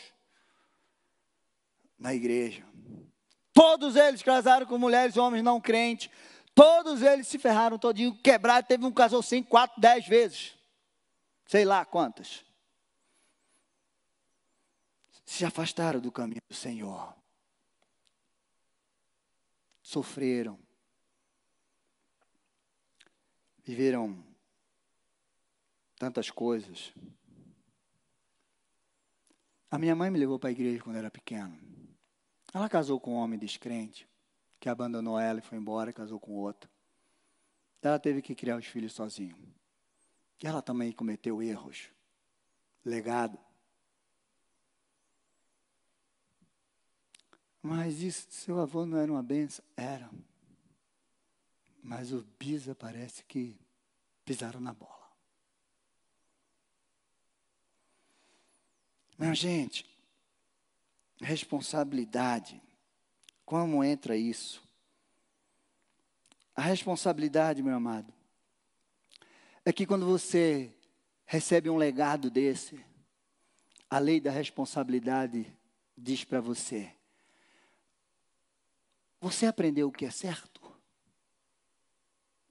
na igreja. Todos eles casaram com mulheres e homens não crentes. Todos eles se ferraram todinho, quebraram. Teve um casal cinco, quatro, dez vezes. Sei lá quantas. Se afastaram do caminho do Senhor. Sofreram. Viveram tantas coisas. A minha mãe me levou para a igreja quando era pequeno. Ela casou com um homem descrente, que abandonou ela e foi embora, casou com outro. Ela teve que criar os filhos sozinha. E ela também cometeu erros. Legado. Mas isso, seu avô não era uma benção? Era. Mas o Bisa parece que pisaram na bola. Minha gente, Responsabilidade. Como entra isso? A responsabilidade, meu amado, é que quando você recebe um legado desse, a lei da responsabilidade diz para você: Você aprendeu o que é certo?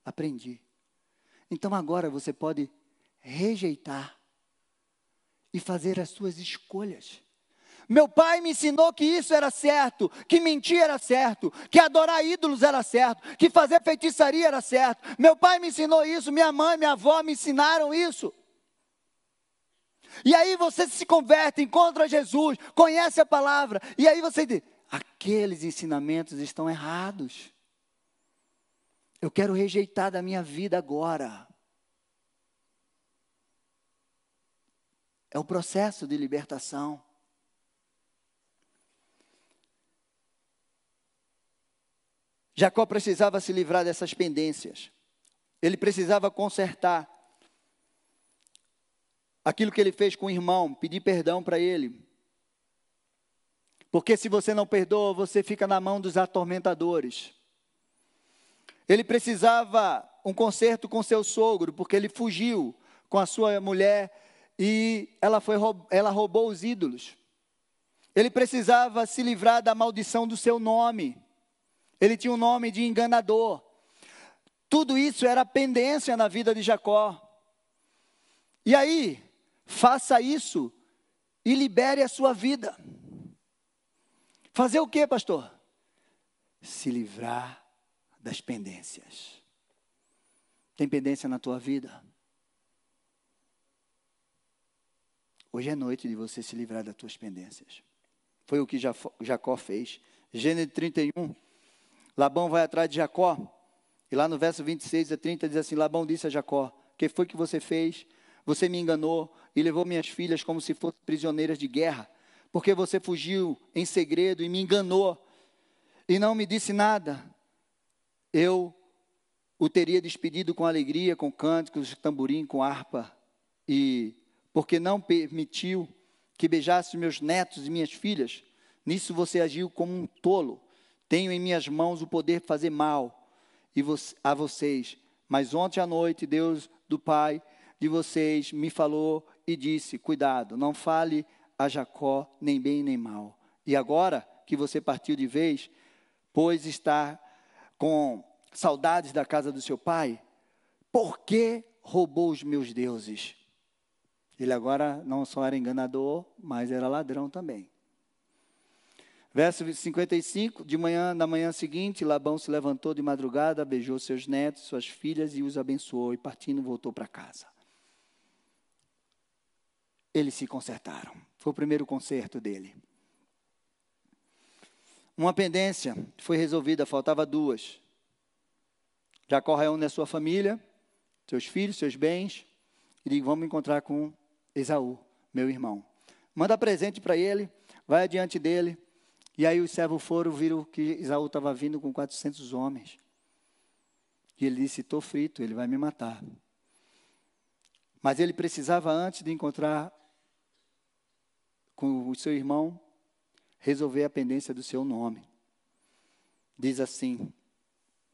Aprendi. Então agora você pode rejeitar e fazer as suas escolhas. Meu pai me ensinou que isso era certo, que mentir era certo, que adorar ídolos era certo, que fazer feitiçaria era certo. Meu pai me ensinou isso, minha mãe, minha avó me ensinaram isso. E aí você se converte, encontra Jesus, conhece a palavra, e aí você diz: aqueles ensinamentos estão errados. Eu quero rejeitar da minha vida agora. É o processo de libertação. Jacó precisava se livrar dessas pendências. Ele precisava consertar aquilo que ele fez com o irmão, pedir perdão para ele. Porque se você não perdoa, você fica na mão dos atormentadores. Ele precisava um conserto com seu sogro, porque ele fugiu com a sua mulher e ela, foi, ela roubou os ídolos. Ele precisava se livrar da maldição do seu nome. Ele tinha o um nome de enganador. Tudo isso era pendência na vida de Jacó. E aí, faça isso e libere a sua vida. Fazer o que, pastor? Se livrar das pendências. Tem pendência na tua vida? Hoje é noite de você se livrar das tuas pendências. Foi o que Jacó fez. Gênesis 31. Labão vai atrás de Jacó. E lá no verso 26 a 30 diz assim: Labão disse a Jacó: Que foi que você fez? Você me enganou e levou minhas filhas como se fossem prisioneiras de guerra, porque você fugiu em segredo e me enganou e não me disse nada. Eu o teria despedido com alegria, com cânticos, tamborim, com harpa, e porque não permitiu que beijasse meus netos e minhas filhas, nisso você agiu como um tolo Tenho em minhas mãos o poder de fazer mal a vocês. Mas ontem à noite, Deus do Pai de vocês me falou e disse: Cuidado, não fale a Jacó nem bem nem mal. E agora que você partiu de vez, pois está com saudades da casa do seu pai, por que roubou os meus deuses? Ele agora não só era enganador, mas era ladrão também. Verso 55, de manhã, na manhã seguinte, Labão se levantou de madrugada, beijou seus netos, suas filhas e os abençoou, e partindo voltou para casa. Eles se consertaram. Foi o primeiro conserto dele. Uma pendência foi resolvida, faltava duas. Jacó reúne a sua família, seus filhos, seus bens, e diz: Vamos encontrar com Esaú, meu irmão. Manda presente para ele, vai adiante dele. E aí os servos foram, viram que Esaú estava vindo com 400 homens. E ele disse: Estou frito, ele vai me matar. Mas ele precisava, antes de encontrar com o seu irmão, resolver a pendência do seu nome. Diz assim,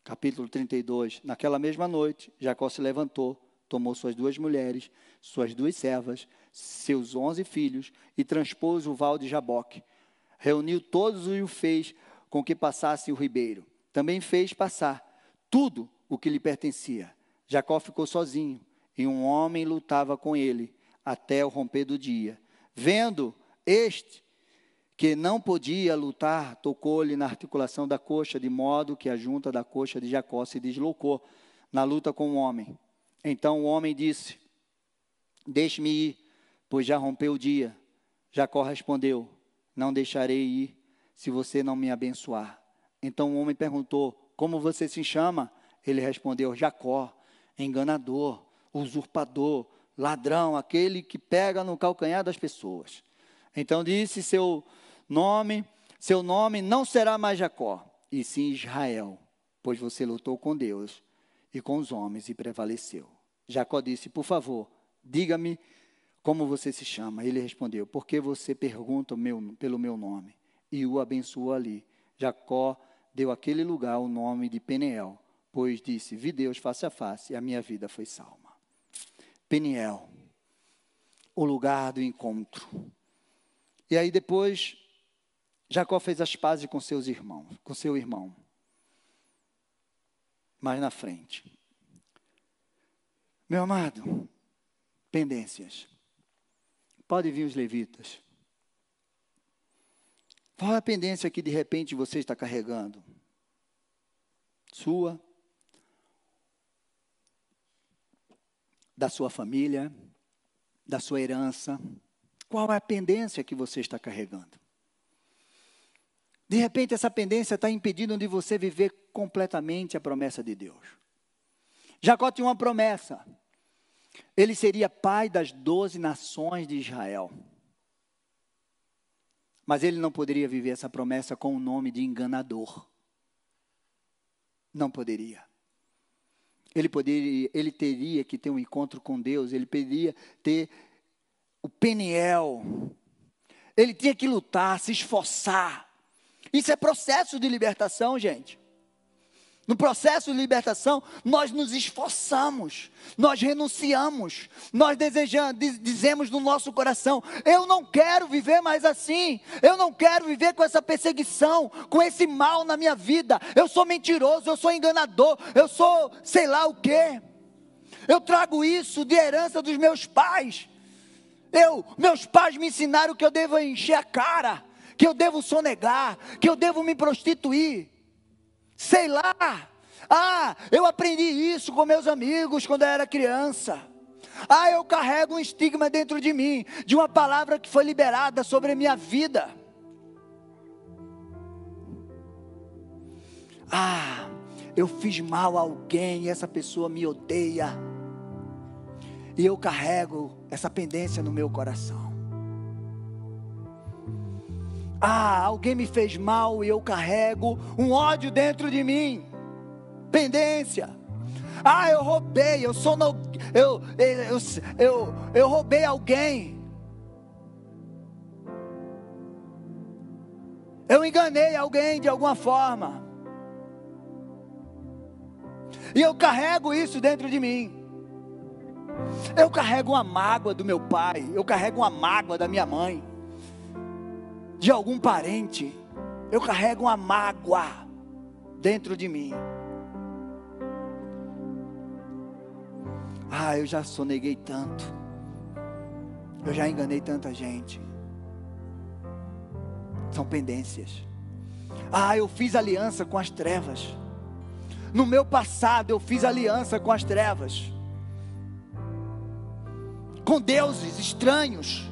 capítulo 32: Naquela mesma noite, Jacó se levantou, tomou suas duas mulheres, suas duas servas, seus onze filhos e transpôs o val de Jaboque. Reuniu todos e o fez com que passasse o ribeiro. Também fez passar tudo o que lhe pertencia. Jacó ficou sozinho e um homem lutava com ele até o romper do dia. Vendo este que não podia lutar, tocou-lhe na articulação da coxa, de modo que a junta da coxa de Jacó se deslocou na luta com o homem. Então o homem disse: Deixe-me ir, pois já rompeu o dia. Jacó respondeu: Não deixarei ir, se você não me abençoar. Então o homem perguntou: Como você se chama? Ele respondeu: Jacó, enganador, usurpador, ladrão, aquele que pega no calcanhar das pessoas. Então disse seu nome, seu nome não será mais Jacó, e sim Israel, pois você lutou com Deus e com os homens e prevaleceu. Jacó disse: Por favor, diga-me como você se chama. Ele respondeu: Porque você pergunta meu, pelo meu nome? E o abençoou ali. Jacó deu àquele lugar o nome de Peniel, pois disse: Vi Deus face a face e a minha vida foi salma. Peniel, o lugar do encontro. E aí depois Jacó fez as pazes com seus irmãos, com seu irmão. Mais na frente. Meu amado, pendências. Pode vir os levitas. Qual é a pendência que de repente você está carregando? Sua? Da sua família? Da sua herança? Qual é a pendência que você está carregando? De repente, essa pendência está impedindo de você viver completamente a promessa de Deus. Jacó tinha uma promessa. Ele seria pai das doze nações de Israel. Mas ele não poderia viver essa promessa com o nome de enganador. Não poderia. Ele, poderia, ele teria que ter um encontro com Deus, ele poderia ter o Peniel. Ele tinha que lutar, se esforçar. Isso é processo de libertação, gente. No processo de libertação, nós nos esforçamos, nós renunciamos, nós desejamos, dizemos no nosso coração: eu não quero viver mais assim, eu não quero viver com essa perseguição, com esse mal na minha vida. Eu sou mentiroso, eu sou enganador, eu sou sei lá o quê. Eu trago isso de herança dos meus pais. Eu, meus pais me ensinaram que eu devo encher a cara que eu devo sonegar, que eu devo me prostituir. Sei lá. Ah, eu aprendi isso com meus amigos quando eu era criança. Ah, eu carrego um estigma dentro de mim, de uma palavra que foi liberada sobre a minha vida. Ah, eu fiz mal a alguém e essa pessoa me odeia. E eu carrego essa pendência no meu coração. Ah, alguém me fez mal e eu carrego um ódio dentro de mim. Pendência. Ah, eu roubei, eu sou no, eu, eu, eu, eu roubei alguém. Eu enganei alguém de alguma forma. E eu carrego isso dentro de mim. Eu carrego uma mágoa do meu pai, eu carrego uma mágoa da minha mãe, de algum parente. Eu carrego uma mágoa dentro de mim. Ah, eu já soneguei tanto. Eu já enganei tanta gente. São pendências. Ah, eu fiz aliança com as trevas. No meu passado eu fiz aliança com as trevas. Com deuses estranhos.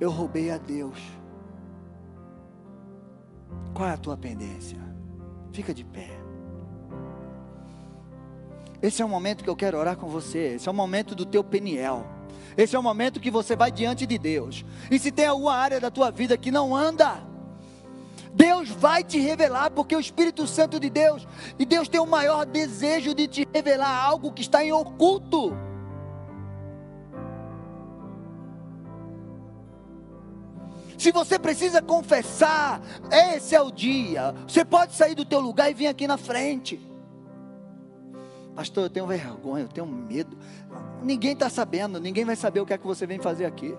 Eu roubei a Deus. Qual é a tua pendência? Fica de pé. Esse é o momento que eu quero orar com você. Esse é o momento do teu peniel. Esse é o momento que você vai diante de Deus. E se tem alguma área da tua vida que não anda, Deus vai te revelar, porque o Espírito Santo de Deus, e Deus tem o maior desejo de te revelar algo que está em oculto. Se você precisa confessar, esse é o dia. Você pode sair do teu lugar e vir aqui na frente. Pastor, eu tenho vergonha, eu tenho medo. Ninguém está sabendo, ninguém vai saber o que é que você vem fazer aqui.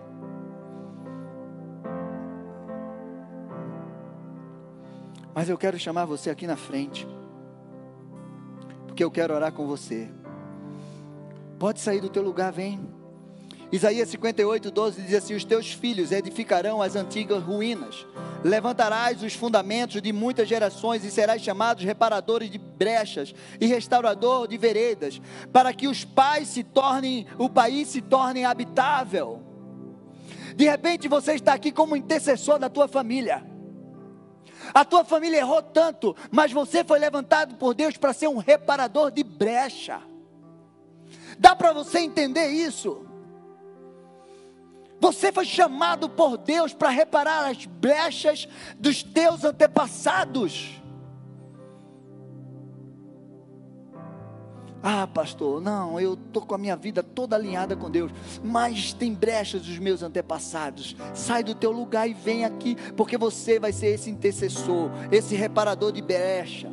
Mas eu quero chamar você aqui na frente, porque eu quero orar com você. Pode sair do teu lugar, vem. Isaías 58, 12 diz assim: Os teus filhos edificarão as antigas ruínas, levantarás os fundamentos de muitas gerações e serás chamados reparadores de brechas e restaurador de veredas, para que os pais se tornem, o país se torne habitável. De repente você está aqui como intercessor da tua família. A tua família errou tanto, mas você foi levantado por Deus para ser um reparador de brecha. Dá para você entender isso? Você foi chamado por Deus para reparar as brechas dos teus antepassados. Ah, pastor, não, eu estou com a minha vida toda alinhada com Deus, mas tem brechas dos meus antepassados. Sai do teu lugar e vem aqui, porque você vai ser esse intercessor, esse reparador de brecha.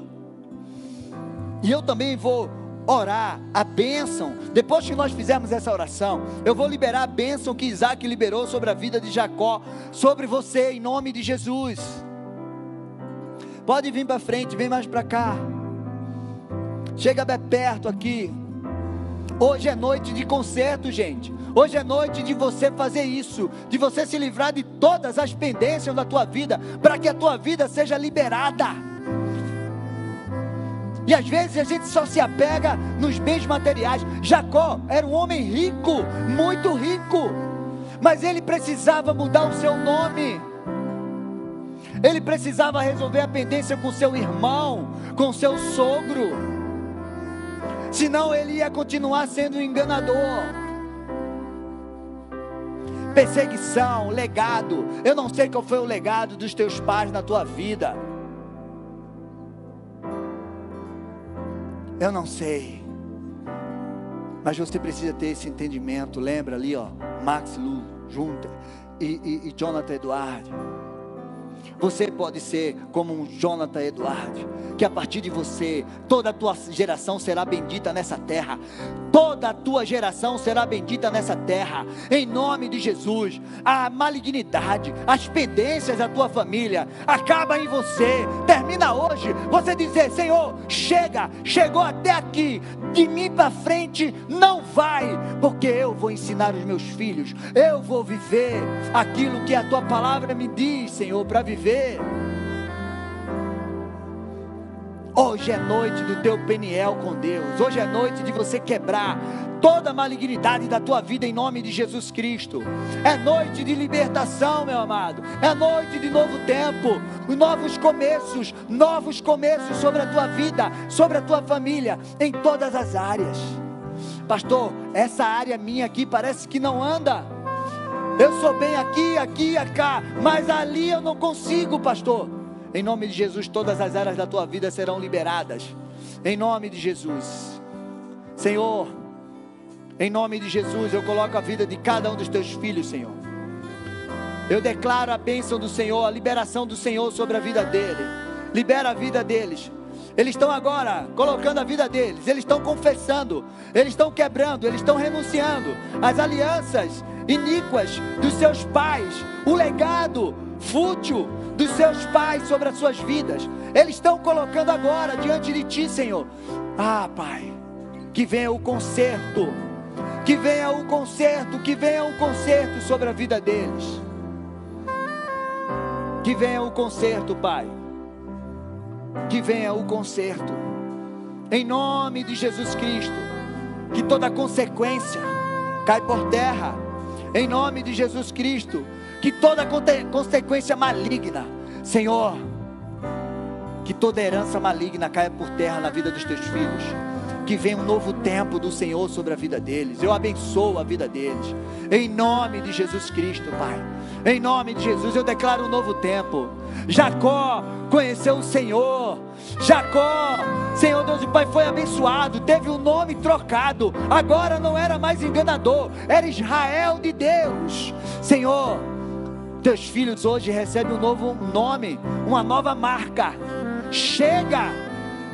E eu também vou orar a bênção. Depois que nós fizermos essa oração, eu vou liberar a bênção que Isaac liberou sobre a vida de Jacó, sobre você, em nome de Jesus. Pode vir para frente, vem mais para cá. Chega bem perto aqui. Hoje é noite de concerto, gente. Hoje é noite de você fazer isso, de você se livrar de todas as pendências da tua vida, para que a tua vida seja liberada. E às vezes a gente só se apega nos bens materiais. Jacó era um homem rico, muito rico, mas ele precisava mudar o seu nome. Ele precisava resolver a pendência com seu irmão, com seu sogro senão ele ia continuar sendo um enganador. Perseguição, legado. Eu não sei qual foi o legado dos teus pais na tua vida. Eu não sei. Mas você precisa ter esse entendimento. Lembra ali, ó, Max Lu, Junter e, e, e Jonathan Eduardo. Você pode ser como um Jonathan Eduardo, que a partir de você, toda a tua geração será bendita nessa terra. Toda a tua geração será bendita nessa terra, em nome de Jesus. A malignidade, as pendências da tua família, acaba em você. Termina hoje. Você dizer: Senhor, chega, chegou até aqui. De mim para frente não vai, porque eu vou ensinar os meus filhos. Eu vou viver aquilo que a tua palavra me diz, Senhor, para viver viver. Hoje é noite do teu peniel com Deus. Hoje é noite de você quebrar toda a malignidade da tua vida em nome de Jesus Cristo. É noite de libertação, meu amado. É noite de novo tempo, novos começos, novos começos sobre a tua vida, sobre a tua família, em todas as áreas. Pastor, essa área minha aqui parece que não anda. Eu sou bem aqui, aqui cá, mas ali eu não consigo, pastor. Em nome de Jesus, todas as áreas da tua vida serão liberadas. Em nome de Jesus. Senhor, Em nome de Jesus, eu coloco a vida de cada um dos teus filhos, Senhor. Eu declaro a bênção do Senhor, a liberação do Senhor sobre a vida dele. Libera a vida deles. Eles estão agora colocando a vida deles, eles estão confessando, eles estão quebrando, eles estão renunciando às alianças iníquas dos seus pais, o legado fútil dos seus pais sobre as suas vidas. Eles estão colocando agora diante de ti, Senhor. Ah, Pai, que venha o conserto, que venha o conserto, que venha o conserto sobre a vida deles. Que venha o conserto, Pai que venha o conserto. Em nome de Jesus Cristo, que toda consequência cai por terra. Em nome de Jesus Cristo, que toda consequência maligna, Senhor, que toda herança maligna caia por terra na vida dos teus filhos que venha um novo tempo do Senhor sobre a vida deles. Eu abençoo a vida deles. Em nome de Jesus Cristo, Pai. Em nome de Jesus, eu declaro um novo tempo. Jacó conheceu o Senhor. Jacó, Senhor Deus e Pai, foi abençoado, teve o um nome trocado. Agora não era mais enganador, era Israel de Deus. Senhor, teus filhos hoje recebem um novo nome, uma nova marca. Chega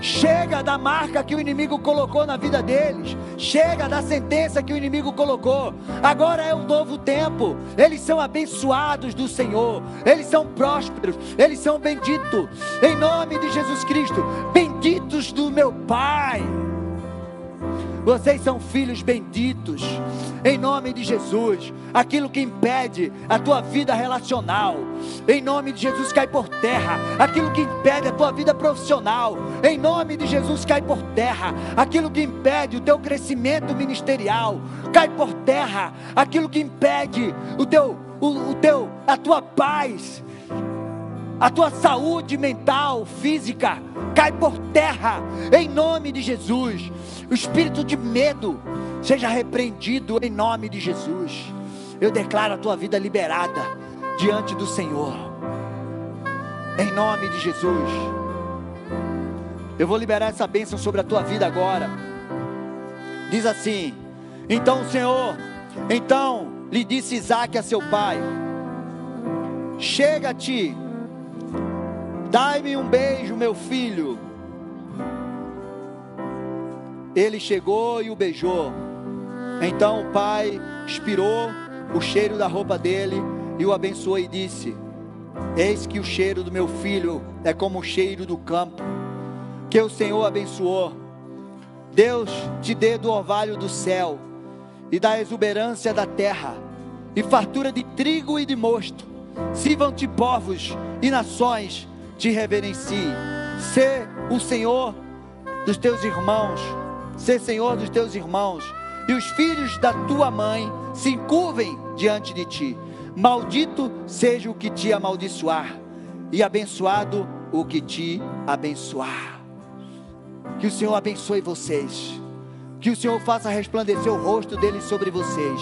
Chega da marca que o inimigo colocou na vida deles. Chega da sentença que o inimigo colocou. Agora é um novo tempo. Eles são abençoados do Senhor. Eles são prósperos. Eles são benditos. Em nome de Jesus Cristo. Benditos do meu Pai. Vocês são filhos benditos, em nome de Jesus. Aquilo que impede a tua vida relacional, em nome de Jesus, cai por terra. Aquilo que impede a tua vida profissional, em nome de Jesus, cai por terra. Aquilo que impede o teu crescimento ministerial, cai por terra. Aquilo que impede o teu, o, o teu, a tua paz, a tua saúde mental, física, cai por terra, em nome de Jesus. O espírito de medo seja repreendido em nome de Jesus. Eu declaro a tua vida liberada diante do Senhor, em nome de Jesus. Eu vou liberar essa bênção sobre a tua vida agora. Diz assim: Então o Senhor, então lhe disse Isaac a seu pai: Chega-te Dai-me um beijo, meu filho. Ele chegou e o beijou. Então o pai expirou o cheiro da roupa dele e o abençoou e disse: Eis que o cheiro do meu filho é como o cheiro do campo, que o Senhor abençoou. Deus te dê do orvalho do céu e da exuberância da terra, e fartura de trigo e de mosto. Sirvam-te povos e nações te reverencie. Ser o Senhor dos teus irmãos, ser Senhor dos teus irmãos, e os filhos da tua mãe se encurvem diante de ti. Maldito seja o que te amaldiçoar, e abençoado o que te abençoar. Que o Senhor abençoe vocês. Que o Senhor faça resplandecer o rosto dele sobre vocês.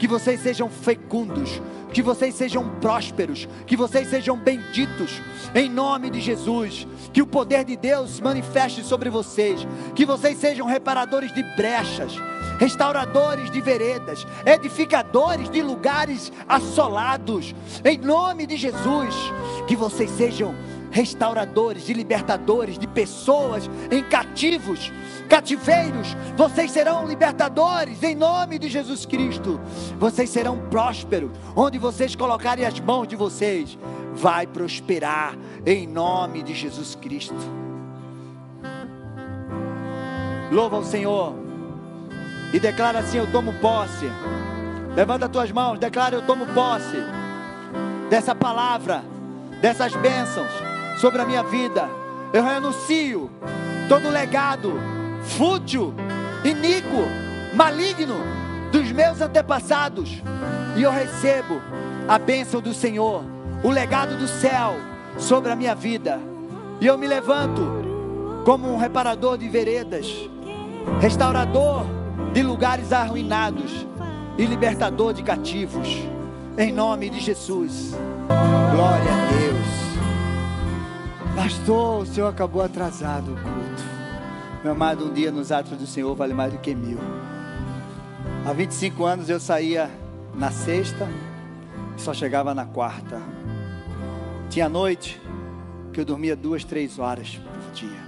Que vocês sejam fecundos, que vocês sejam prósperos, que vocês sejam benditos, em nome de Jesus. Que o poder de Deus se manifeste sobre vocês, que vocês sejam reparadores de brechas, restauradores de veredas, edificadores de lugares assolados, em nome de Jesus. Que vocês sejam restauradores e libertadores de pessoas em cativos, cativeiros. Vocês serão libertadores em nome de Jesus Cristo. Vocês serão prósperos. Onde vocês colocarem as mãos de vocês, vai prosperar em nome de Jesus Cristo. Louva o Senhor e declara assim: Eu tomo posse. Levanta as tuas mãos, declara: Eu tomo posse dessa palavra, dessas bênçãos sobre a minha vida. Eu renuncio todo legado fútil, iníquo, maligno dos meus antepassados e eu recebo a bênção do Senhor, o legado do céu sobre a minha vida. E eu me levanto como um reparador de veredas, restaurador de lugares arruinados e libertador de cativos. Em nome de Jesus. Glória a Deus. Pastor, o senhor acabou atrasado o culto. Meu amado, um dia nos atos do Senhor vale mais do que mil. Há 25 anos eu saía na sexta e só chegava na quarta. Tinha noite que eu dormia duas, três horas por dia.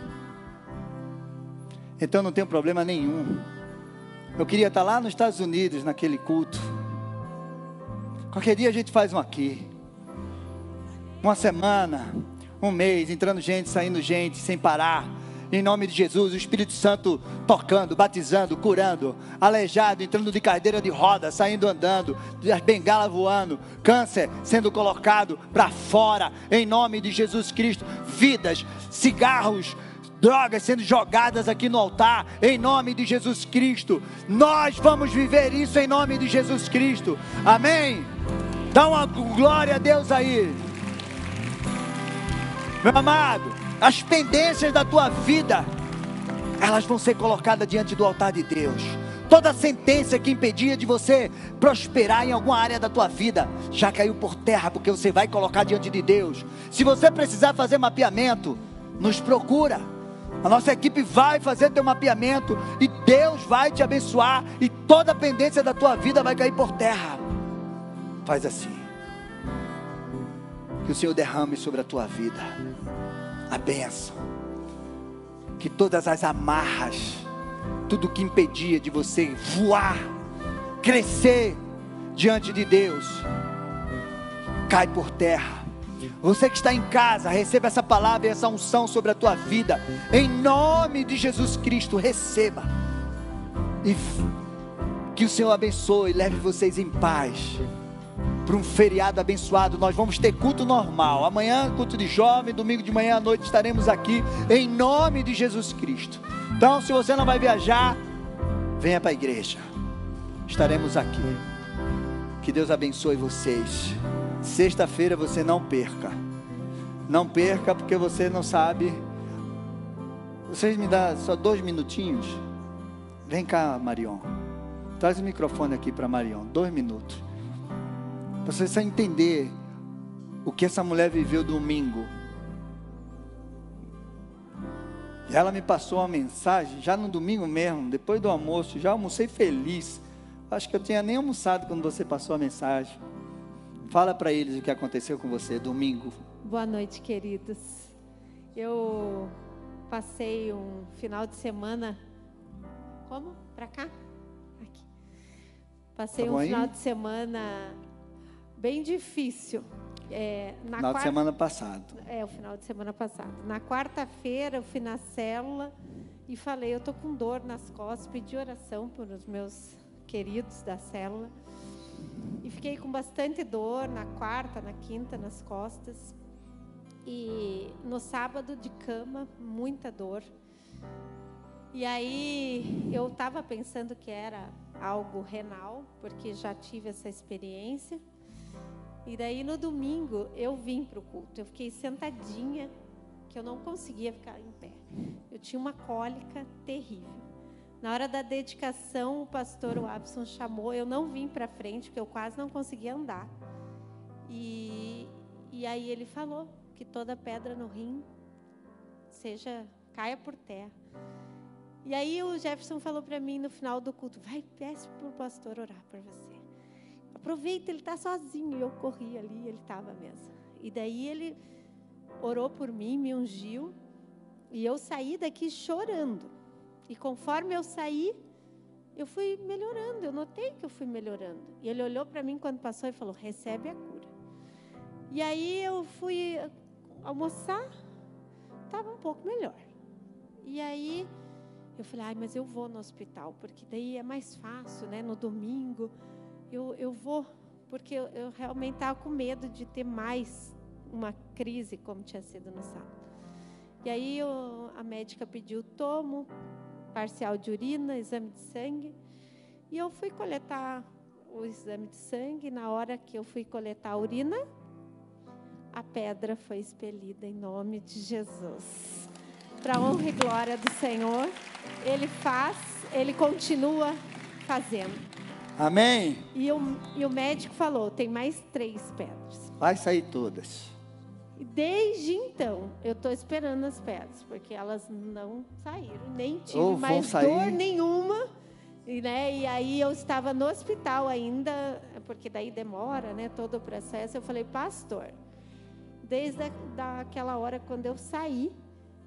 Então não tem problema nenhum. Eu queria estar lá nos Estados Unidos naquele culto. Qualquer dia a gente faz um aqui. Uma semana, um mês, entrando gente, saindo gente, sem parar. Em nome de Jesus, o Espírito Santo tocando, batizando, curando, aleijado, entrando de cadeira de roda, saindo andando, as voando, câncer sendo colocado para fora, em nome de Jesus Cristo, vidas, cigarros, drogas sendo jogadas aqui no altar, em nome de Jesus Cristo. Nós vamos viver isso em nome de Jesus Cristo. Amém? Dá uma glória a Deus aí. Meu amado, as pendências da tua vida, elas vão ser colocadas diante do altar de Deus. Toda sentença que impedia de você prosperar em alguma área da tua vida já caiu por terra, porque você vai colocar diante de Deus. Se você precisar fazer mapeamento, nos procura. A nossa equipe vai fazer teu mapeamento e Deus vai te abençoar e toda pendência da tua vida vai cair por terra. Faz assim. Que o Senhor derrame sobre a tua vida a bênção. Que todas as amarras, tudo que impedia de você voar, crescer diante de Deus, cai por terra. Você que está em casa, receba essa palavra e essa unção sobre a tua vida. Em nome de Jesus Cristo, receba. E que o Senhor abençoe, leve vocês em paz para um feriado abençoado. Nós vamos ter culto normal. Amanhã, culto de jovem, domingo de manhã à noite estaremos aqui em nome de Jesus Cristo. Então, se você não vai viajar, venha para a igreja. Estaremos aqui. Que Deus abençoe vocês. Sexta-feira você não perca. Não perca porque você não sabe. Vocês me dão só dois minutinhos? Vem cá, Marion. Traz o microfone aqui para Marion. Dois minutos. Para você só entender o que essa mulher viveu domingo. E ela me passou uma mensagem, já no domingo mesmo, depois do almoço, já almocei feliz. Acho que eu tinha nem almoçado quando você passou a mensagem. Fala para eles o que aconteceu com você domingo. Boa noite, queridos. Eu passei um final de semana. Como? Para cá? Aqui. Passei tá um final de semana bem difícil. É, na final quarta, de semana passado. É, o final de semana passado. Na quarta-feira eu fui na célula e falei, eu tô com dor nas costas, pedi oração por os meus queridos da célula. E fiquei com bastante dor na quarta, na quinta, nas costas. E no sábado de cama, muita dor. E aí eu estava pensando que era algo renal, porque já tive essa experiência. E daí no domingo eu vim para o culto. Eu fiquei sentadinha, que eu não conseguia ficar em pé. Eu tinha uma cólica terrível. Na hora da dedicação, o pastor Wabson chamou. Eu não vim para frente, porque eu quase não conseguia andar. E, e aí ele falou que toda pedra no rim seja caia por terra. E aí o Jefferson falou para mim no final do culto: vai, peça para o pastor orar por você. Aproveita, ele está sozinho. E eu corri ali, ele estava mesmo. E daí ele orou por mim, me ungiu. E eu saí daqui chorando. E conforme eu saí, eu fui melhorando. Eu notei que eu fui melhorando. E ele olhou para mim quando passou e falou: recebe a cura. E aí eu fui almoçar, estava um pouco melhor. E aí eu falei: ai, mas eu vou no hospital, porque daí é mais fácil, né? No domingo eu, eu vou, porque eu, eu realmente estava com medo de ter mais uma crise como tinha sido no sábado. E aí eu, a médica pediu tomo parcial de urina, exame de sangue, e eu fui coletar o exame de sangue. Na hora que eu fui coletar a urina, a pedra foi expelida em nome de Jesus. Para honra e glória do Senhor, Ele faz, Ele continua fazendo. Amém? E o, e o médico falou: tem mais três pedras. Vai sair todas. E desde então, eu estou esperando as pedras, porque elas não saíram, nem tive mais dor nenhuma. E, né, e aí eu estava no hospital ainda, porque daí demora, né, todo o processo. Eu falei, pastor, desde a, daquela hora quando eu saí,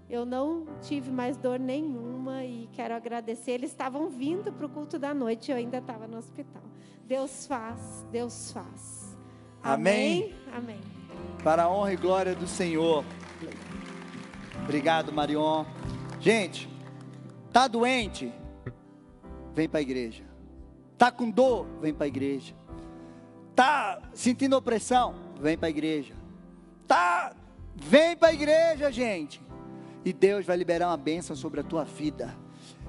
eu não tive mais dor nenhuma e quero agradecer. Eles estavam vindo para o culto da noite, eu ainda estava no hospital. Deus faz, Deus faz. Amém. Amém. Para a honra e glória do Senhor. Obrigado, Marion. Gente, tá doente? Vem para a igreja. Tá com dor? Vem para a igreja. Tá sentindo opressão? Vem para a igreja. Tá Vem para a igreja, gente e Deus vai liberar uma bênção sobre a tua vida.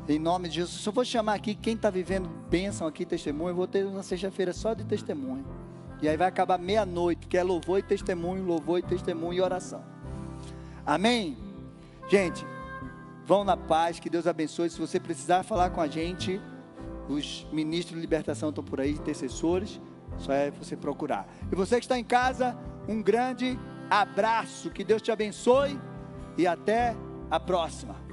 Em nome de Jesus. Eu vou chamar aqui quem está vivendo bênção aqui, testemunho, eu vou ter uma sexta-feira só de testemunho. E aí vai acabar meia-noite, que é louvor e testemunho, louvor e testemunho e oração. Amém? Gente, vão na paz, que Deus abençoe. Se você precisar falar com a gente, os ministros de libertação estão por aí, intercessores, só é você procurar. E você que está em casa, um grande abraço, que Deus te abençoe e até a próxima.